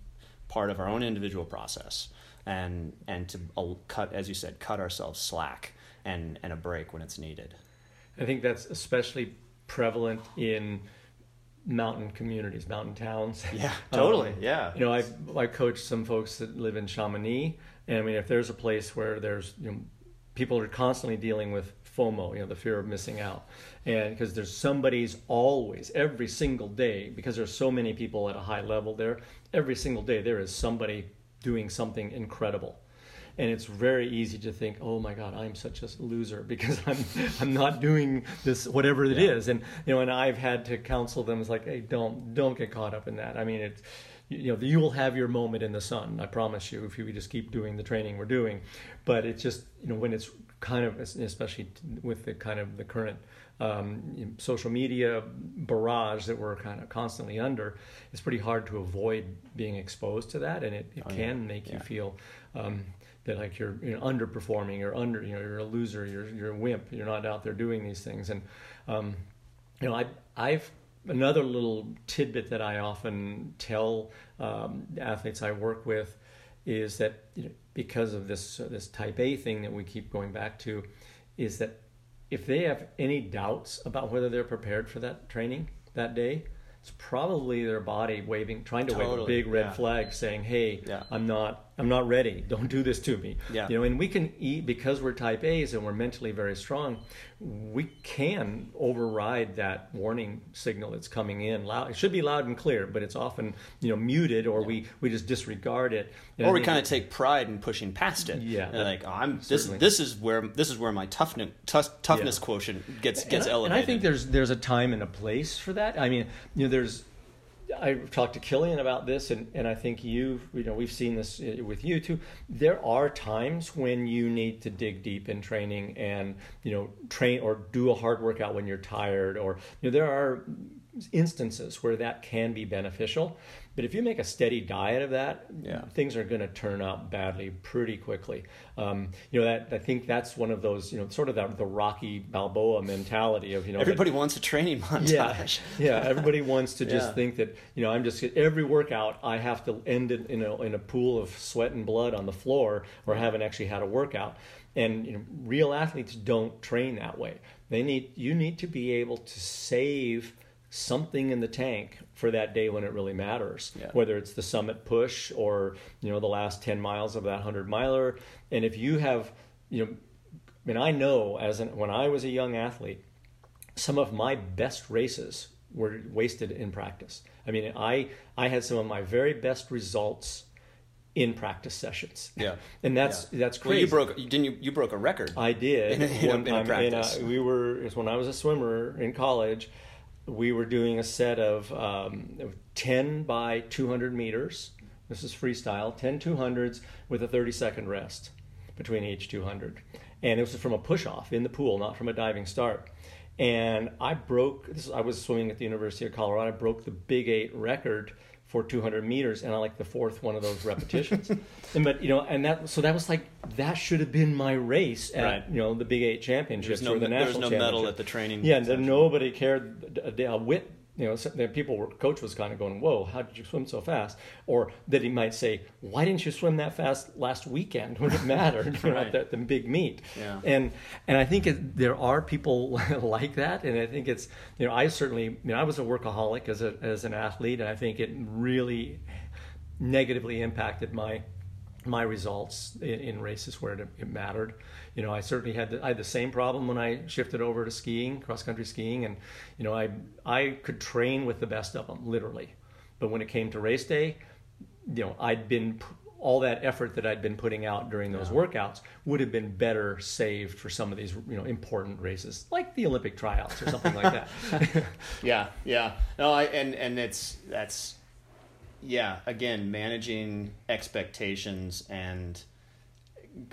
part of our own individual process and and to uh, cut as you said cut ourselves slack and and a break when it's needed. I think that's especially prevalent in mountain communities, mountain towns. yeah totally Um, yeah. You know, I I coach some folks that live in Chamonix, and I mean, if there's a place where there's you know, people are constantly dealing with FOMO, you know, the fear of missing out, and because there's somebody's always every single day because there's so many people at a high level there. Every single day there is somebody doing something incredible. And it's very easy to think, oh my God, I'm such a loser because I'm I'm not doing this whatever it is. And you know, and I've had to counsel them. It's like, hey, don't don't get caught up in that. I mean, it's you know, you will have your moment in the sun. I promise you, if you just keep doing the training we're doing. But it's just you know when it's kind of especially with the kind of the current um, social media barrage that we're kind of constantly under, it's pretty hard to avoid being exposed to that, and it, it Oh, yeah. can make you feel um, that like you're you know, underperforming, you're under, you know, you're a loser, you're you're a wimp, you're not out there doing these things, and um, you know, I I've another little tidbit that I often tell um, athletes I work with is that you know, because of this uh, this type A thing that we keep going back to, is that if they have any doubts about whether they're prepared for that training that day, it's probably their body waving, trying to wave a big red yeah. flag, saying, "Hey, Yeah. I'm not, I'm not ready. Don't do this to me." Yeah. You know, and we can eat because we're type A's and we're mentally very strong. We can override that warning signal that's coming in. Loud, it should be loud and clear, but it's often you know muted, or we we just disregard it. And or we kind of take pride in pushing past it. Yeah. Like oh, I'm this. Certainly. This is where this is where my toughness tough, toughness Yeah. quotient gets and gets I, elevated. And I think there's there's a time and a place for that. I mean, you know, there's I've talked to Kilian about this, and, and I think you you know we've seen this uh, with you too. There are times when you need to dig deep in training and you know train or do a hard workout when you're tired, or you know there are instances where that can be beneficial. But if you make a steady diet of that, Yeah. things are going to turn out badly pretty quickly. Um, you know that I think that's one of those you know sort of that the Rocky Balboa mentality of you know that- everybody wants a training montage. yeah. yeah Everybody wants to just Yeah. think that you know I'm just every workout I have to end it in a in a pool of sweat and blood on the floor, or haven't actually had a workout. And you know, real athletes don't train that way. They need you need to be able to save something in the tank for that day when it really matters. Yeah. Whether it's the summit push or you know the last ten miles of that hundred miler. And if you have you know, I mean I know as an, when I was a young athlete some of my best races were wasted in practice. I mean, I I had some of my very best results in practice sessions. Yeah. and that's Yeah. that's Well, you broke. Didn't you? You broke a record. I did In in one in a time. in uh, practice. we were it was when I was a swimmer in college. We were doing a set of um, ten by two hundred meters. This is freestyle, 10 200s with a 30 second rest between each 200. And it was from a push off in the pool, not from a diving start. And I broke, this, I was swimming at the University of Colorado, I broke the Big Eight record for 200 meters, and I like the fourth one of those repetitions. and but you know, and that so that was like that should have been my race at Right. you know the Big Eight championships There's no or the national no medal at the training. Yeah, and nobody cared a, a whit. You know, so people were coach was kind of going, "Whoa, how did you swim so fast?" Or that he might say, "Why didn't you swim that fast last weekend when it mattered? you know, Right. the, the big meet." Yeah. And and I think it, there are people like that, and I think it's you know I certainly you know I was a workaholic as a as an athlete, and I think it really negatively impacted my my results in, in races where it, it mattered. You know, I certainly had the, I had the same problem when I shifted over to skiing, cross country skiing, and you know, I I could train with the best of them, literally, but when it came to race day, you know, I'd been all that effort that I'd been putting out during those workouts would have been better saved for some of these you know important races like the Olympic tryouts or something like that. Yeah, yeah. No, I and and it's that's yeah. Again, managing expectations and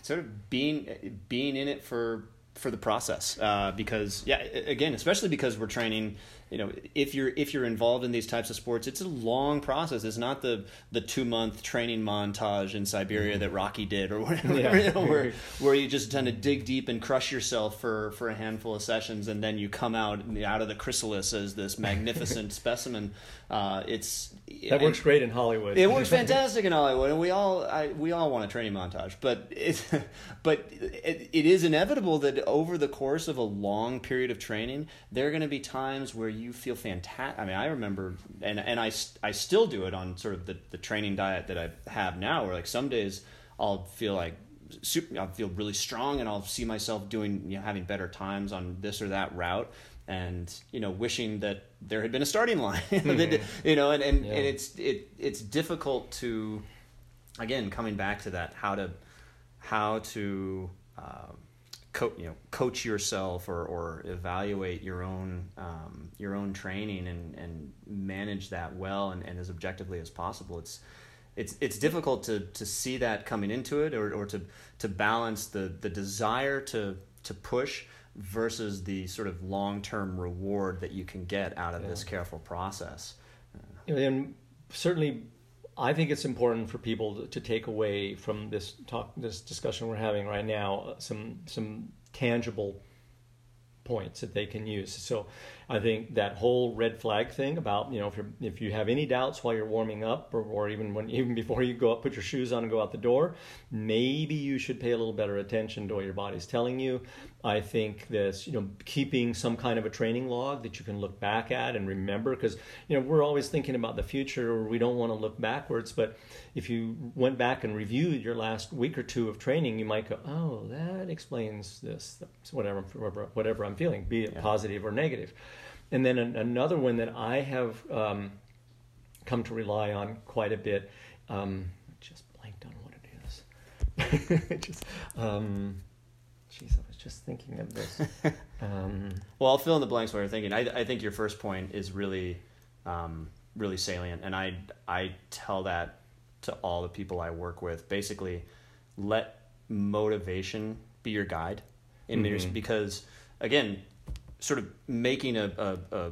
sort of being being in it for for the process uh, because yeah again especially because we're training you know if you're if you're involved in these types of sports it's a long process it's not the the two month training montage in Siberia that Rocky did or whatever Yeah. you know, where where you just tend to dig deep and crush yourself for for a handful of sessions and then you come out out of the chrysalis as this magnificent specimen uh, it's that works great in Hollywood. it works fantastic in Hollywood, and we all I, we all want a training montage. But it, but it, it is inevitable that over the course of a long period of training, there are going to be times where you feel fantastic. I mean, I remember, and and I I still do it on sort of the the training diet that I have now, where like some days I'll feel like super, I'll feel really strong, and I'll see myself doing you know having better times on this or that route. And you know, wishing that there had been a starting line, That- you know, and, and, Yeah. and it's it it's difficult to again coming back to that how to how to um, co- you know coach yourself or, or evaluate your own um, your own training and, and manage that well and, and as objectively as possible it's it's it's difficult to, to see that coming into it or, or to to balance the, the desire to to push versus the sort of long term reward that you can get out of this careful process. and certainly i think it's important for people to, take away from this talk this discussion we're having right now uh, some some tangible points that they can use. So I think that whole red flag thing about you know if you if you have any doubts while you're warming up or, or even when even before you go up put your shoes on and go out the door, maybe you should pay a little better attention to what your body's telling you. I think this you know keeping some kind of a training log that you can look back at and remember because you know we're always thinking about the future or we don't want to look backwards, but if you went back and reviewed your last week or two of training, you might go, oh, that explains this, whatever, whatever I'm feeling, be it yeah. positive or negative. And then an, another one that I have um, come to rely on quite a bit, um, just blanked on what it is. just, um, geez, I was just thinking of this. Um, well, I'll fill in the blanks while you're thinking. I, I think your first point is really, um, really salient, and I I tell that to all the people I work with. Basically, let motivation be your guide in mm-hmm. because again, sort of making a, a, a,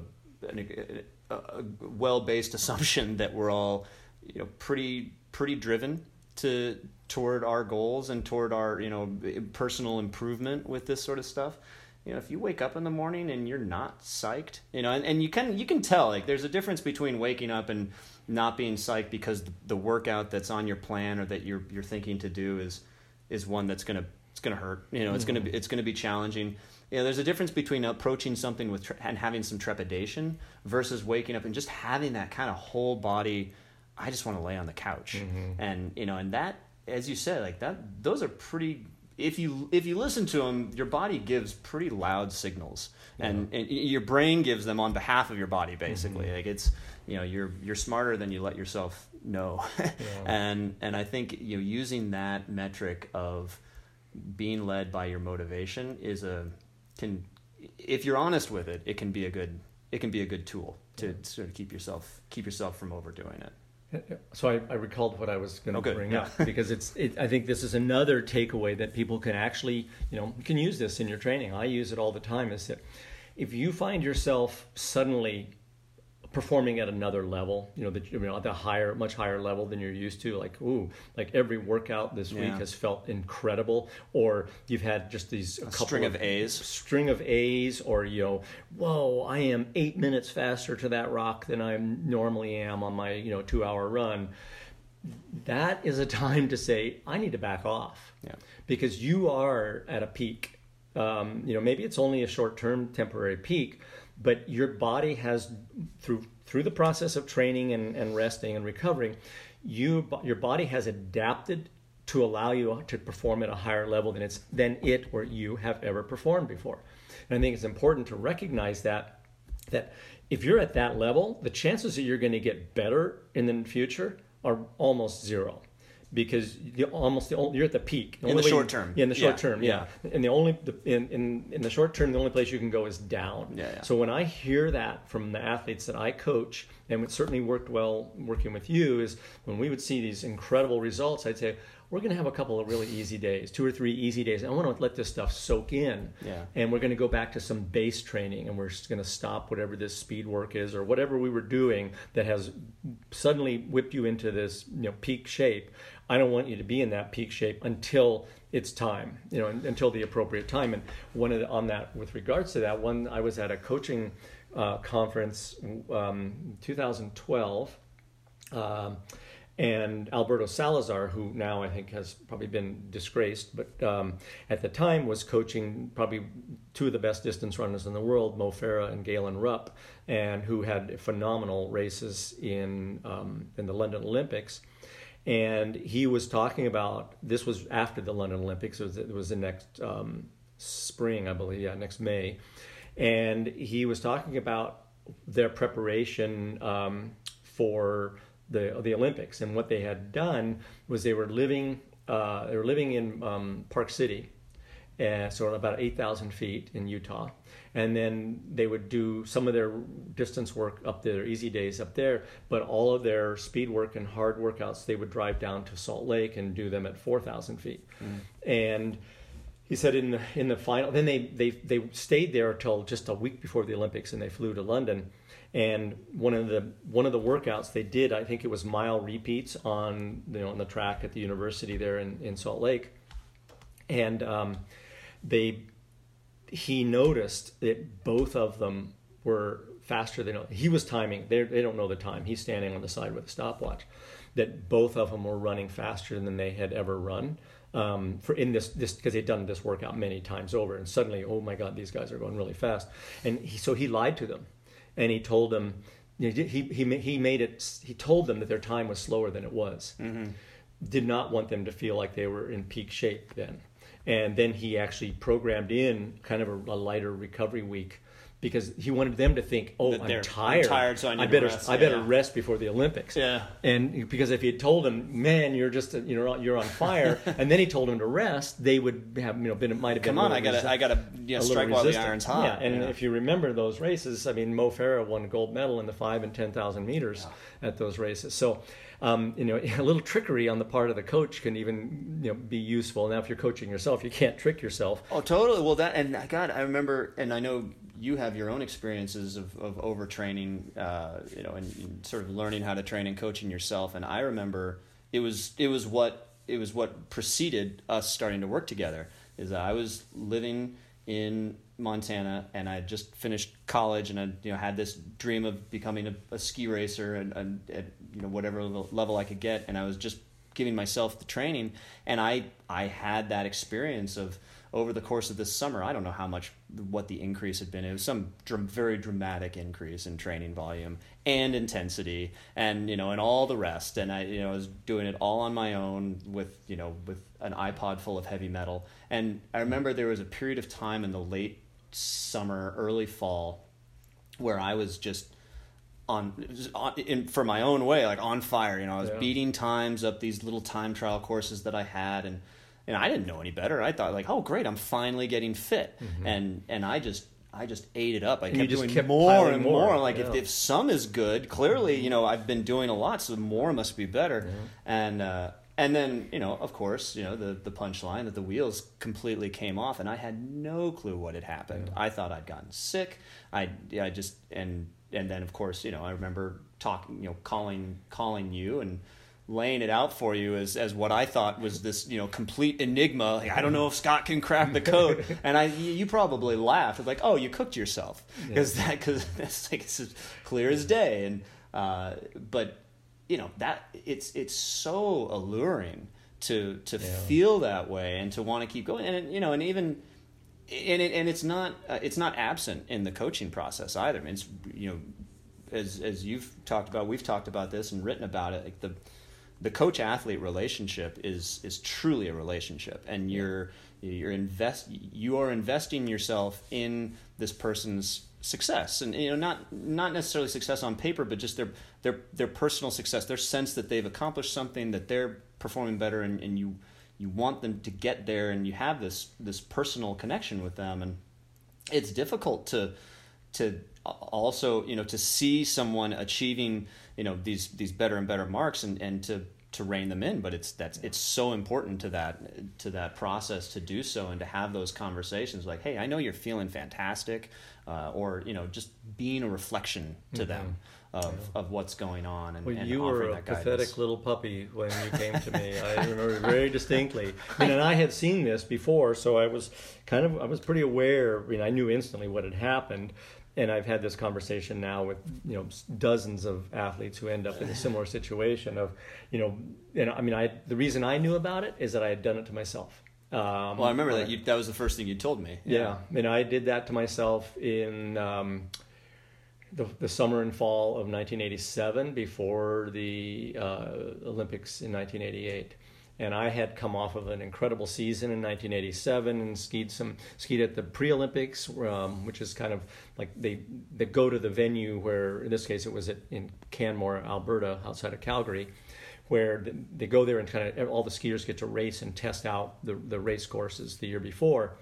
a, a well-based assumption that we're all you know pretty pretty driven to toward our goals and toward our you know personal improvement with this sort of stuff. You know if you wake up in the morning and you're not psyched you know and, and you can you can tell like there's a difference between waking up and not being psyched because the workout that's on your plan or that you're you're thinking to do is is one that's gonna it's gonna hurt. You know it's mm-hmm. gonna be it's gonna be challenging you know, there's a difference between approaching something with tre- and having some trepidation versus waking up and just having that kind of whole body. I just want to lay on the couch, mm-hmm. and you know, and that, as you said, like that, those are pretty. If you if you listen to them, your body gives pretty loud signals, and, and your brain gives them on behalf of your body, basically. Mm-hmm. Like it's you know you're you're smarter than you let yourself know, yeah. and and I think you know using that metric of being led by your motivation is a can if you're honest with it, it can be a good it can be a good tool to yeah. sort of keep yourself keep yourself from overdoing it. So I, I recalled what I was going to oh, bring yeah. up because it's. It, I think this is another takeaway that people can actually, you know, can use this in your training. I use it all the time. Is that if you find yourself suddenly performing at another level, you know, that you know, at a higher, much higher level than you're used to. Like, ooh, like every workout this yeah. week has felt incredible, or you've had just these a string of, of, A's, string of A's, or you know, whoa, I am eight minutes faster to that rock than I normally am on my you know two hour run. That is a time to say I need to back off, yeah. because you are at a peak. Um, you know, maybe it's only a short term temporary peak but your body has through through the process of training and, and resting and recovering you your body has adapted to allow you to perform at a higher level than it's than it or you have ever performed before. And i think it's important to recognize that that if you're at that level the chances that you're going to get better in the future are almost zero because you almost the only, you're at the peak the in the way, short term. Yeah, in the short yeah, term, yeah. yeah. And the only the, in, in in the short term, the only place you can go is down. Yeah, yeah. So when I hear that from the athletes that I coach, and it certainly worked well working with you, is when we would see these incredible results, I'd say, we're going to have a couple of really easy days, two or three easy days. I want to let this stuff soak in. Yeah. And we're going to go back to some base training and we're just going to stop whatever this speed work is or whatever we were doing that has suddenly whipped you into this you know peak shape. I don't want you to be in that peak shape until it's time, you know, until the appropriate time. And one the, on that, with regards to that, one I was at a coaching uh, conference, um, 2012. Um, and Alberto Salazar, who now I think has probably been disgraced, but um, at the time was coaching probably two of the best distance runners in the world, Mo Farah and Galen Rupp, and who had phenomenal races in um, in the London Olympics. And he was talking about this was after the London Olympics. It was, it was the next um, spring, I believe, yeah, next May, and he was talking about their preparation um, for the the Olympics, and what they had done was they were living uh, they were living in um, Park City, uh, so about eight thousand feet in Utah, and then they would do some of their distance work up there, easy days up there, but all of their speed work and hard workouts they would drive down to Salt Lake and do them at four thousand feet, mm. and he said in the in the final then they they they stayed there until just a week before the Olympics and they flew to London. And one of the one of the workouts they did, I think it was mile repeats on you know on the track at the university there in, in Salt Lake, and um, they he noticed that both of them were faster than he was timing. They're, they don't know the time. He's standing on the side with a stopwatch. That both of them were running faster than they had ever run. Um, for in this this because they'd done this workout many times over, and suddenly, oh my God, these guys are going really fast. And he, so he lied to them, and he told them he he he made it. He told them that their time was slower than it was. Mm-hmm. Did not want them to feel like they were in peak shape then. And then he actually programmed in kind of a, a lighter recovery week because he wanted them to think, "Oh, I'm tired. I'm tired, so I, I better rest. I better yeah. rest before the Olympics." Yeah. And because if he had told them, "Man, you're just you know you're on fire," and then he told them to rest, they would have you know been it might have been. Come on, I gotta resi- I gotta you know, strike while the iron's hot. Yeah, and yeah. if you remember those races, I mean, Mo Farah won gold medal in the five and ten thousand meters yeah. at those races. So um, you know, a little trickery on the part of the coach can even you know be useful. Now, if you're coaching yourself, you can't trick yourself. Oh, totally. Well, that and God, I remember, and I know you have your own experiences of, of overtraining, uh, you know, and, and, sort of learning how to train and coaching yourself. And I remember it was it was what it was what preceded us starting to work together. Is that I was living in Montana, and I just finished college, and I you know had this dream of becoming a, a ski racer, and, and at you know whatever level I could get, and I was just giving myself the training, and I I had that experience of over the course of this summer. I don't know how much what the increase had been. It was some dr- very dramatic increase in training volume and intensity, and you know, and all the rest. And I you know I was doing it all on my own with you know with an iPod full of heavy metal. And I remember there was a period of time in the late summer, early fall, where I was just on, on in, for my own way, like on fire. You know, I was yeah. beating times up these little time trial courses that I had, and and I didn't know any better. I thought like, oh great, I'm finally getting fit, mm-hmm. and and I just I just ate it up. I and kept doing kept more and more. more. Like yeah. if, if some is good, clearly you know I've been doing a lot, so more must be better. Yeah. And uh, and then you know of course you know the the punchline that the wheels completely came off and i had no clue what had happened yeah. i thought i'd gotten sick i i just and and then of course you know i remember talking you know calling calling you and laying it out for you as as what I thought was this you know complete enigma. Like, I don't know if Scott can crack the code, and I you probably laughed like, oh, you cooked yourself because yeah. that because that's like it's as clear as day. And uh, but you know that it's it's so alluring to to yeah. feel that way and to want to keep going and you know and even and it, and it's not uh, it's not absent in the coaching process either. I mean, it's you know as as you've talked about, we've talked about this and written about it. Like the the coach athlete relationship is is truly a relationship, and you're you're invest you are investing yourself in this person's success and you know not not necessarily success on paper but just their their their personal success their sense that they've accomplished something that they're performing better and, and you you want them to get there and you have this this personal connection with them. And it's difficult to to also you know to see someone achieving you know these these better and better marks and and to to rein them in. But it's that's it's so important to that to that process to do so and to have those conversations like hey i know you're feeling fantastic uh, or you know just being a reflection to mm-hmm. them of, yeah. of what's going on and, well, and you were a pathetic little puppy when you came to me i remember very distinctly I mean, and i had seen this before so i was kind of i was pretty aware I mean i knew instantly what had happened and I've had this conversation now with you know dozens of athletes who end up in a similar situation of you know and I mean I the reason I knew about it is that I had done it to myself. Um, well, I remember that you, that was the first thing you told me. Yeah, yeah and I did that to myself in um, the, the summer and fall of 1987 before the uh, Olympics in 1988 and I had come off of an incredible season in 1987 and skied some skied at the pre-Olympics, um, which is kind of like they they go to the venue where in this case it was at, in Canmore, Alberta, outside of Calgary, where they go there and kind of all the skiers get to race and test out the the race courses the year before,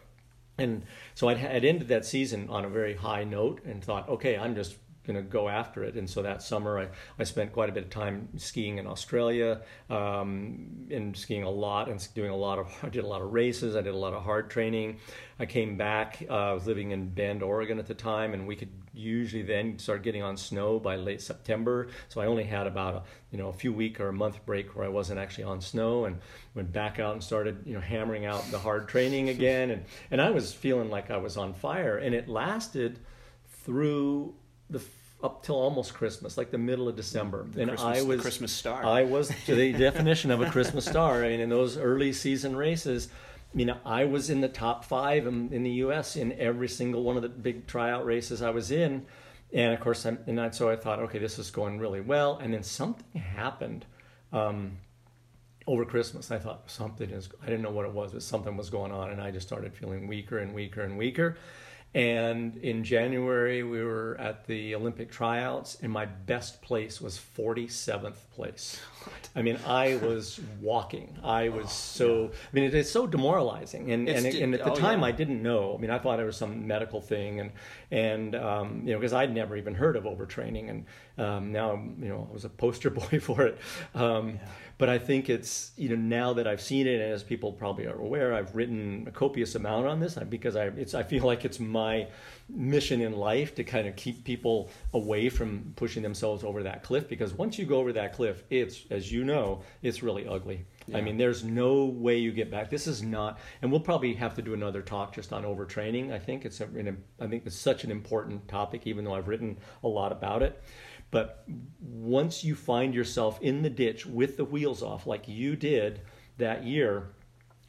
and so I'd, I'd ended that season on a very high note and thought, okay, I'm just going to go after it. And so that summer, I, I spent quite a bit of time skiing in Australia um, and skiing a lot and doing a lot of, I did a lot of races. I did a lot of hard training. I came back, uh, I was living in Bend, Oregon at the time, and we could usually then start getting on snow by late September. So I only had about a, you know, a few week or a month break where I wasn't actually on snow and went back out and started, you know, hammering out the hard training again. And, and I was feeling like I was on fire and it lasted through the up till almost Christmas, like the middle of December. The and Christmas, I was Christmas star. I was the definition of a Christmas star. I mean, in those early season races, you know, I was in the top five in, in the U.S. in every single one of the big tryout races I was in, and of course, I'm, and I, so I thought, okay, this is going really well. And then something happened um, over Christmas. I thought something is. I didn't know what it was, but something was going on, and I just started feeling weaker and weaker and weaker. And in January, we were at the Olympic tryouts, and my best place was 47th place. I mean, I was walking. I was so. I mean, it is so demoralizing. And It's and, and at the oh, time, yeah. I didn't know. I mean, I thought it was some medical thing, and and um, you know, because I'd never even heard of overtraining, and um, now you know, I was a poster boy for it. Um, But I think it's you know now that I've seen it, and as people probably are aware, I've written a copious amount on this because I it's I feel like it's my mission in life to kind of keep people away from pushing themselves over that cliff because once you go over that cliff, it's as you know, it's really ugly. I mean, there's no way you get back. This is not, and we'll probably have to do another talk just on overtraining. I think it's a, I think it's such an important topic, even though I've written a lot about it. But once you find yourself in the ditch with the wheels off, like you did that year,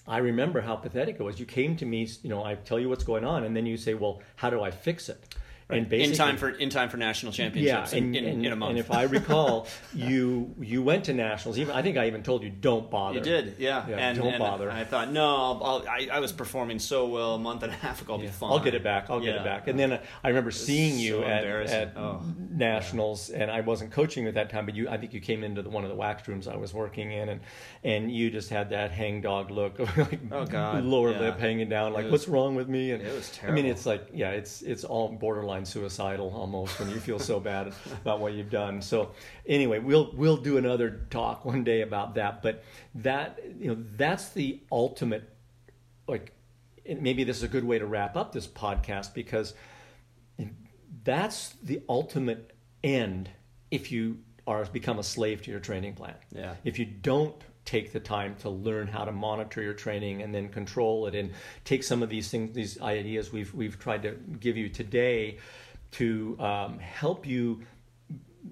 I remember how pathetic it was. You came to me, you know, I tell you what's going on, and then you say, "Well, how do I fix it?" And in time for in time for national championships in, in, and, in a month. and if I recall, you you went to nationals. Even I think I even told you, "Don't bother." You did, yeah. Yeah, and, don't and bother. I thought, no, I'll, I'll, I, I was performing so well a month and a half ago. I'll be fine. I'll get it back. I'll get it back. And then uh, I remember seeing you so at, at Oh, nationals, and I wasn't coaching at that time, but you, I think you came into the, one of the wax rooms I was working in, and and you just had that hangdog look, like Oh, God. lower Yeah. lip hanging down, like was- what's wrong with me? And it was terrible. I mean, it's like yeah, it's it's all borderline suicidal almost when you feel so bad about what you've done. So anyway, we'll we'll do another talk one day about that, but that you know that's the ultimate like and maybe this is a good way to wrap up this podcast because that's the ultimate end if you are become a slave to your training plan. Yeah. If you don't take the time to learn how to monitor your training and then control it and take some of these things, these ideas we've we've tried to give you today to um, help you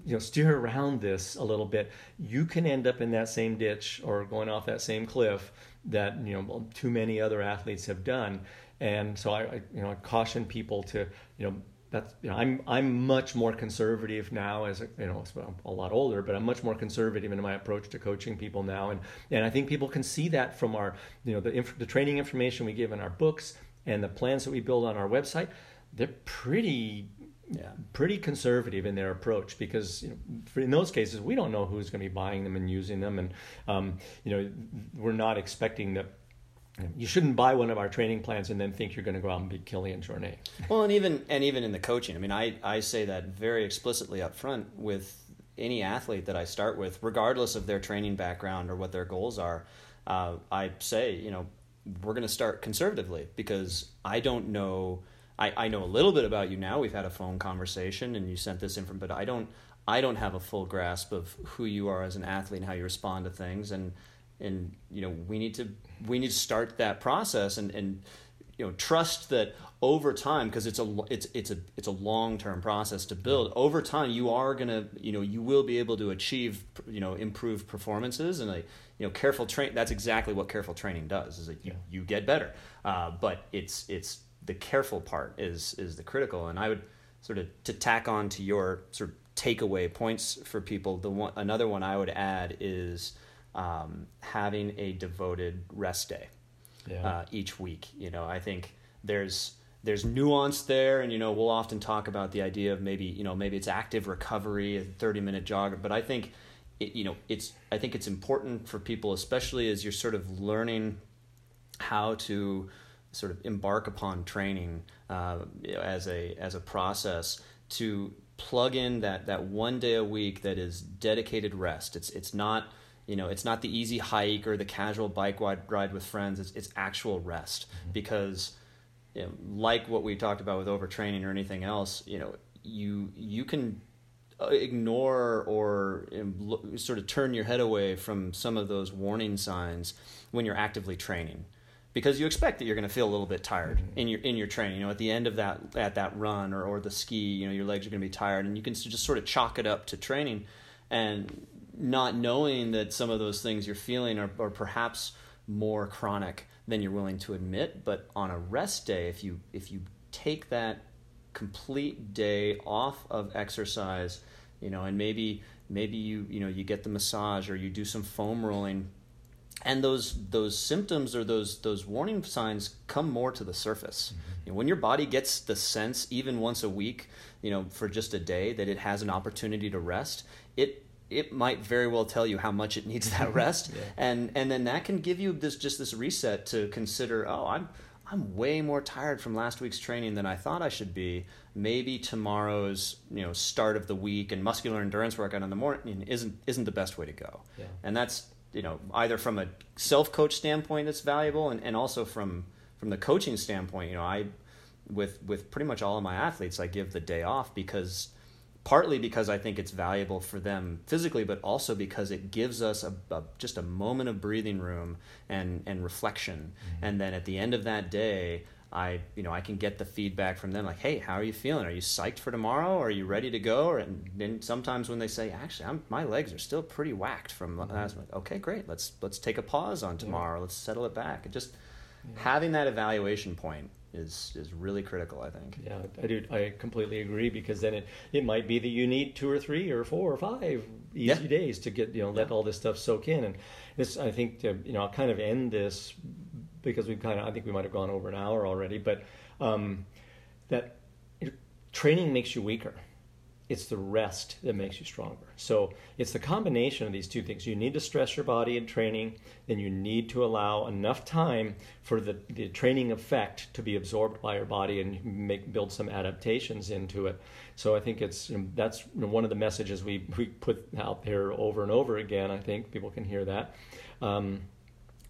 you know steer around this a little bit. You can end up in that same ditch or going off that same cliff that you know too many other athletes have done. And so i, I you know I caution people to you know that's you know i'm i'm much more conservative now as a, you know I'm a lot older but i'm much more conservative in my approach to coaching people now and and i think people can see that from our you know the inf- the training information we give in our books and the plans that we build on our website they're pretty Yeah. pretty conservative in their approach because you know, for, in those cases we don't know who's going to be buying them and using them, and um, you know we're not expecting that. You shouldn't buy one of our training plans and then think you're going to go out and be Kilian Jornet. Well, and even and even in the coaching, I mean, I I say that very explicitly up front with any athlete that I start with, regardless of their training background or what their goals are. Uh, I say, you know, we're going to start conservatively because I don't know. I, I know a little bit about you now. We've had a phone conversation, and you sent this info, but I don't. I don't have a full grasp of who you are as an athlete and how you respond to things, and and you know we need to we need to start that process and and you know trust that over time because it's a it's it's a it's a long term process to build. Over time you are gonna you know you will be able to achieve you know improved performances and a you know careful train that's exactly what careful training does is that you, you get better. Uh, but it's it's the careful part is is the critical. And I would sort of to tack on to your sort of takeaway points for people the one another one I would add is um, having a devoted rest day Yeah. uh, each week. You know, I think there's there's nuance there, and you know, we'll often talk about the idea of maybe you know maybe it's active recovery, a 30 minute jog, but I think it, you know it's I think it's important for people, especially as you're sort of learning how to sort of embark upon training uh, as a as a process to plug in that that one day a week that is dedicated rest. It's it's not you know it's not the easy hike or the casual bike ride with friends. It's it's actual rest mm-hmm. because you know, like what we talked about with overtraining or anything else, you know, you you can uh, ignore or sort of turn your head away from some of those warning signs when you're actively training because you expect that you're going to feel a little bit tired mm-hmm. in your in your training you know at the end of that at that run or, or the ski you know your legs are going to be tired and you can just sort of chalk it up to training and not knowing that some of those things you're feeling are, are perhaps more chronic than you're willing to admit. But on a rest day, if you if you take that complete day off of exercise, you know, and maybe maybe you you know you get the massage or you do some foam rolling and those those symptoms or those those warning signs come more to the surface. Mm-hmm. You know, when your body gets the sense, even once a week, you know, for just a day, that it has an opportunity to rest, it it might very well tell you how much it needs that rest yeah. and and then that can give you this just this reset to consider oh i'm i'm way more tired from last week's training than i thought i should be maybe tomorrow's you know start of the week and muscular endurance workout in the morning isn't isn't the best way to go yeah. and that's you know either from a self coach standpoint that's valuable and, and also from from the coaching standpoint you know i with with pretty much all of my athletes i give the day off because partly because I think it's valuable for them physically, but also because it gives us a, a just a moment of breathing room and and reflection. Mm-hmm. And then at the end of that day, I you know I can get the feedback from them like, hey, how are you feeling? Are you psyched for tomorrow? Are you ready to go? And then sometimes when they say, actually, I'm, my legs are still pretty whacked from mm-hmm. last month. Okay, great. Let's let's take a pause on tomorrow. Yeah. Let's settle it back. And just yeah. having that evaluation point is is really critical. I think. Yeah, I do. I completely agree because then it it might be that you need two or three or four or five easy yeah. days to get you know let yeah. all this stuff soak in, and this I think to, you know I'll kind of end this because we've kind of I think we might have gone over an hour already, but um, that training makes you weaker it's the rest that makes you stronger. So it's the combination of these two things. You need to stress your body in training, then you need to allow enough time for the, the training effect to be absorbed by your body and make build some adaptations into it. So I think it's you know, that's one of the messages we, we put out there over and over again. I think people can hear that. Um,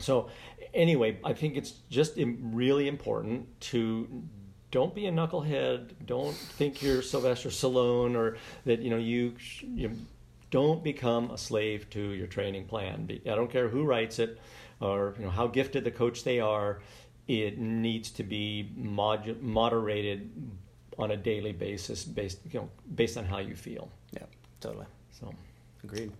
so anyway, I think it's just really important to don't be a knucklehead. Don't think you're Sylvester Stallone or that you know you, you don't become a slave to your training plan. I don't care who writes it or you know how gifted the coach they are. It needs to be mod- moderated on a daily basis, based you know based on how you feel. Yeah, totally. So, agreed.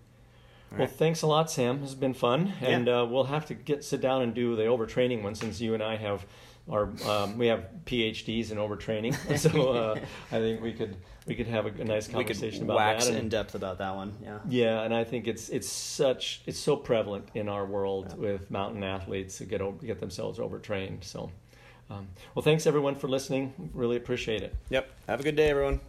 All well, right. thanks a lot, Sam. This has been fun, yeah. and uh, we'll have to get sit down and do the overtraining one since you and I have our um, we have PhDs in overtraining, so uh, I think we could we could have a, a nice conversation about wax that. in depth about that one. Yeah. Yeah, and I think it's it's such it's so prevalent in our world yeah. with mountain athletes to get over, get themselves overtrained. So, um, well, thanks everyone for listening. Really appreciate it. Yep. Have a good day, everyone.